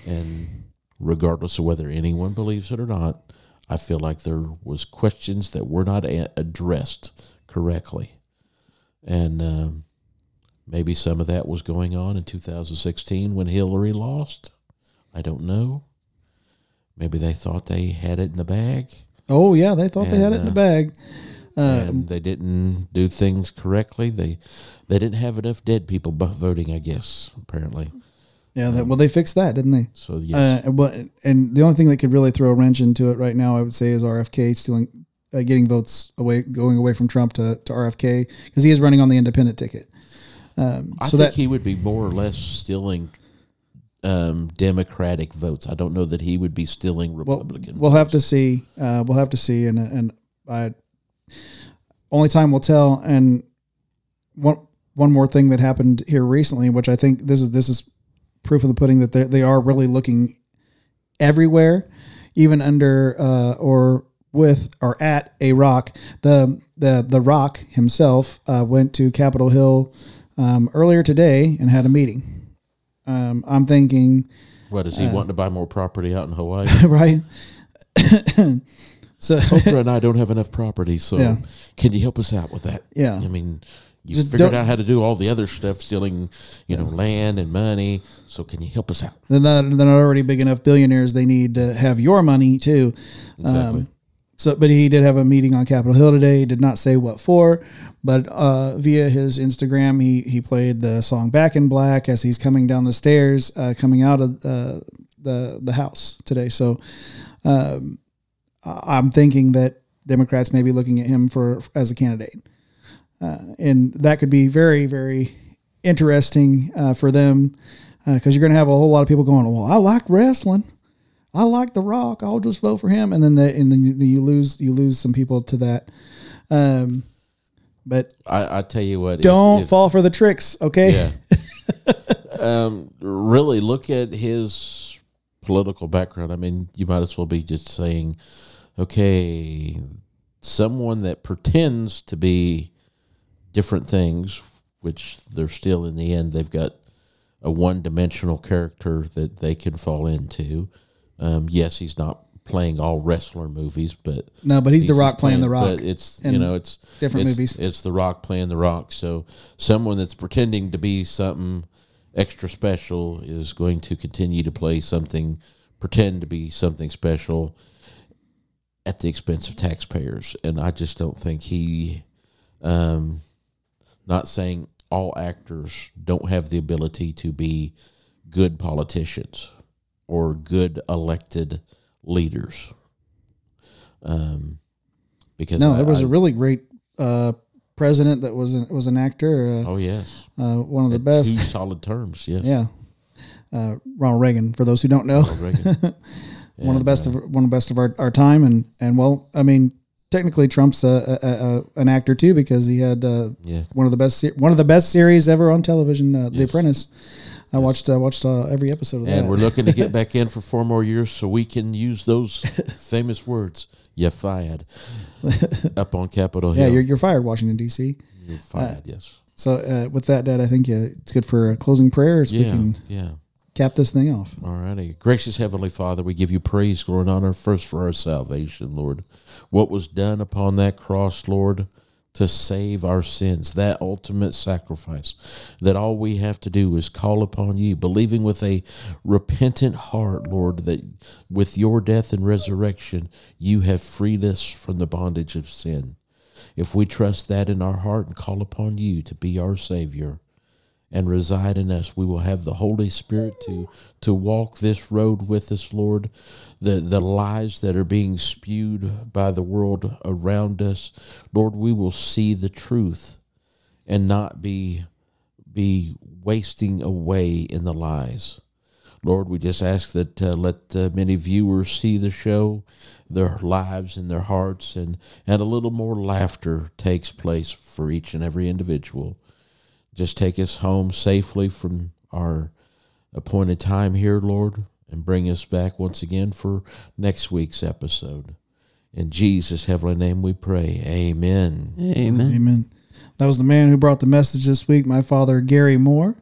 And regardless of whether anyone believes it or not, I feel like there was questions that were not a- addressed correctly, and um, maybe some of that was going on in 2016 when Hillary lost. I don't know. Maybe they thought they had it in the bag, Oh yeah, they thought they had it in the uh, bag. Uh, and they didn't do things correctly. They they didn't have enough dead people voting. I guess apparently. yeah, that, well they fixed that, didn't they? So yes, Uh, but and the only thing that could really throw a wrench into it right now, I would say, is RFK stealing uh, getting votes away, going away from Trump to, to RFK because he is running on the independent ticket. Um, I so think that he would be more or less stealing um, Democratic votes. I don't know that he would be stealing well, Republican. we'll have to see. Uh, we'll have to see, and and I, only time will tell. And one one more thing that happened here recently, which I think this is this is proof of the pudding that they they are really looking everywhere, even under uh, or with or at a rock. The the the Rock himself uh, went to Capitol Hill um, earlier today and had a meeting. Um, I'm thinking, what is he uh, wanting to buy more property out in Hawaii? right? so Oprah and I don't have enough property, so Yeah. can you help us out with that? yeah, I mean, you Just figured out how to do all the other stuff, stealing, you know, land and money. So can you help us out? they're not, they're not already big enough billionaires. They need to have your money too. Exactly. Um, so, but he did have a meeting on Capitol Hill today. He did not say what for, but uh, via his Instagram, he he played the song "Back in Black" as he's coming down the stairs, uh, coming out of uh, the the house today. So, um, I'm thinking that Democrats may be looking at him for as a candidate, uh, and that could be very very interesting uh, for them because you're going to have a whole lot of people going, "Well, I like wrestling." I like The Rock. I'll just vote for him, and then the, and then you, you lose you lose some people to that. Um, but I, I tell you what, don't if- fall for the tricks, okay? Yeah. um, really look at his political background. I mean, you might as well be just saying, okay, someone that pretends to be different things, which they're still in the end, they've got a one dimensional character that they can fall into. Um, yes, he's not playing all wrestler movies, but No, but he's, The Rock playing The Rock. But it's you know it's different it's, movies. It's The Rock playing The Rock. So someone that's pretending to be something extra special is going to continue to play something, pretend to be something special at the expense of taxpayers. And I just don't think he, um, not saying all actors don't have the ability to be good politicians or good elected leaders. Um, because no, I- it was I- a really great uh, president that was an, was an actor. Uh, oh yes, uh, one of the Had best. Two solid terms. Yes. Yeah, uh, Ronald Reagan. For those who don't know, Ronald Reagan. one of the best uh, of one of the best of our, our time, and and well, I mean, technically Trump's a, a, a, an actor too because he had uh, yeah. one of the best se- one of the best series ever on television, uh, The Apprentice. I Yes. watched uh, watched uh, every episode of And that. And we're looking to get back in for four more years so we can use those famous words. You fired up on Capitol Hill. yeah, you're, you're fired, Washington D.C. You're fired. yes. So uh, with that, Dad, I think uh, it's good for a closing prayer as we Yeah. can Yeah. cap this thing off. All righty. Gracious Heavenly Father, we give you praise, glory, and honor first for our salvation, Lord. What was done upon that cross, Lord, to save our sins, that ultimate sacrifice, that all we have to do is call upon you, believing with a repentant heart, Lord, that with your death and resurrection, you have freed us from the bondage of sin. If we trust that in our heart and call upon you to be our Savior, and reside in us. We will have the Holy Spirit to to walk this road with us, Lord. The the lies that are being spewed by the world around us, Lord, we will see the truth and not be be wasting away in the lies. Lord, we just ask that uh, let uh, many viewers see the show, their lives and their hearts, and, and a little more laughter takes place for each and every individual just take us home safely from our appointed time here, Lord, and bring us back once again for next week's episode. In Jesus' heavenly name we pray. Amen. Amen. Amen. That was the man who brought the message this week, my father, Gary Moore.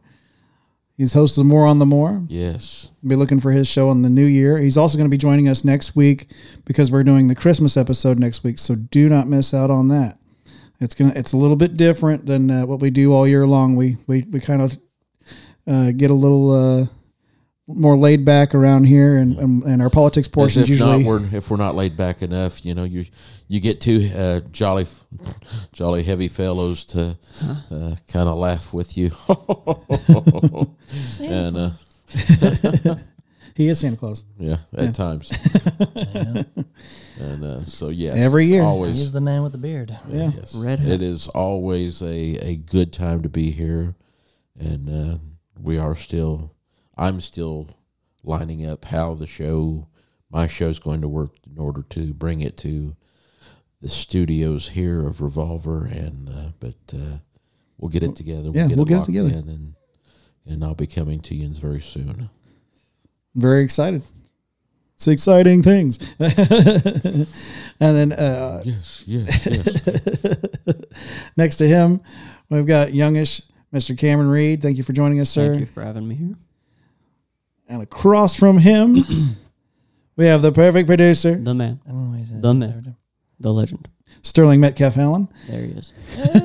He's host of More on the More. Yes. Be looking for his show on the new year. He's also going to be joining us next week because we're doing the Christmas episode next week. So do not miss out on that. It's gonna. It's a little bit different than uh, what we do all year long. We we we kind of uh, get a little uh, more laid back around here, and and, and our politics As portion if usually not, we're, if we're not laid back enough, you know, you you get two uh, jolly, jolly heavy fellows to uh, kind of laugh with you, and uh, he is Santa Claus. yeah, at Yeah. times. Yeah. And uh, so yes, Every year. always He's the man with the beard. Yeah. Yes. Red hat. It is always a, a good time to be here. And uh, we are still, I'm still lining up how the show, my show's going to work in order to bring it to the studios here of Revolver. And, uh, but uh, we'll get it together. Yeah, get we'll get it together. in and, and I'll be coming to you very soon. Very excited. It's exciting things. and then uh, Yes, yes, yes. next to him, we've got youngish Mr. Kamron Reed. Thank you for joining us, sir. Thank you for having me here. And across from him, we have the perfect producer, The man, I don't know why he said The that. myth. the legend. Sterling Metcalfe Allen. There he is. Thanks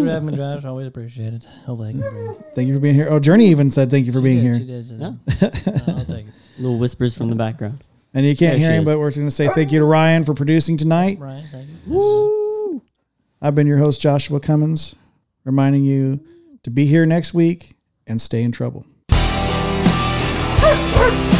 for having me, Josh. Always appreciate it. Hopefully I can bring Thank you for being here. Oh, Journey even said thank you for She being did, here. She did. she did. Yeah. I'll take it. Little whispers from the background. And you can't There hear she him, is. but we're going to say thank you to Ryan for producing tonight. Ryan, thank you. I've been your host, Joshua Cummins, reminding you to be here next week and stay in trouble. Woo!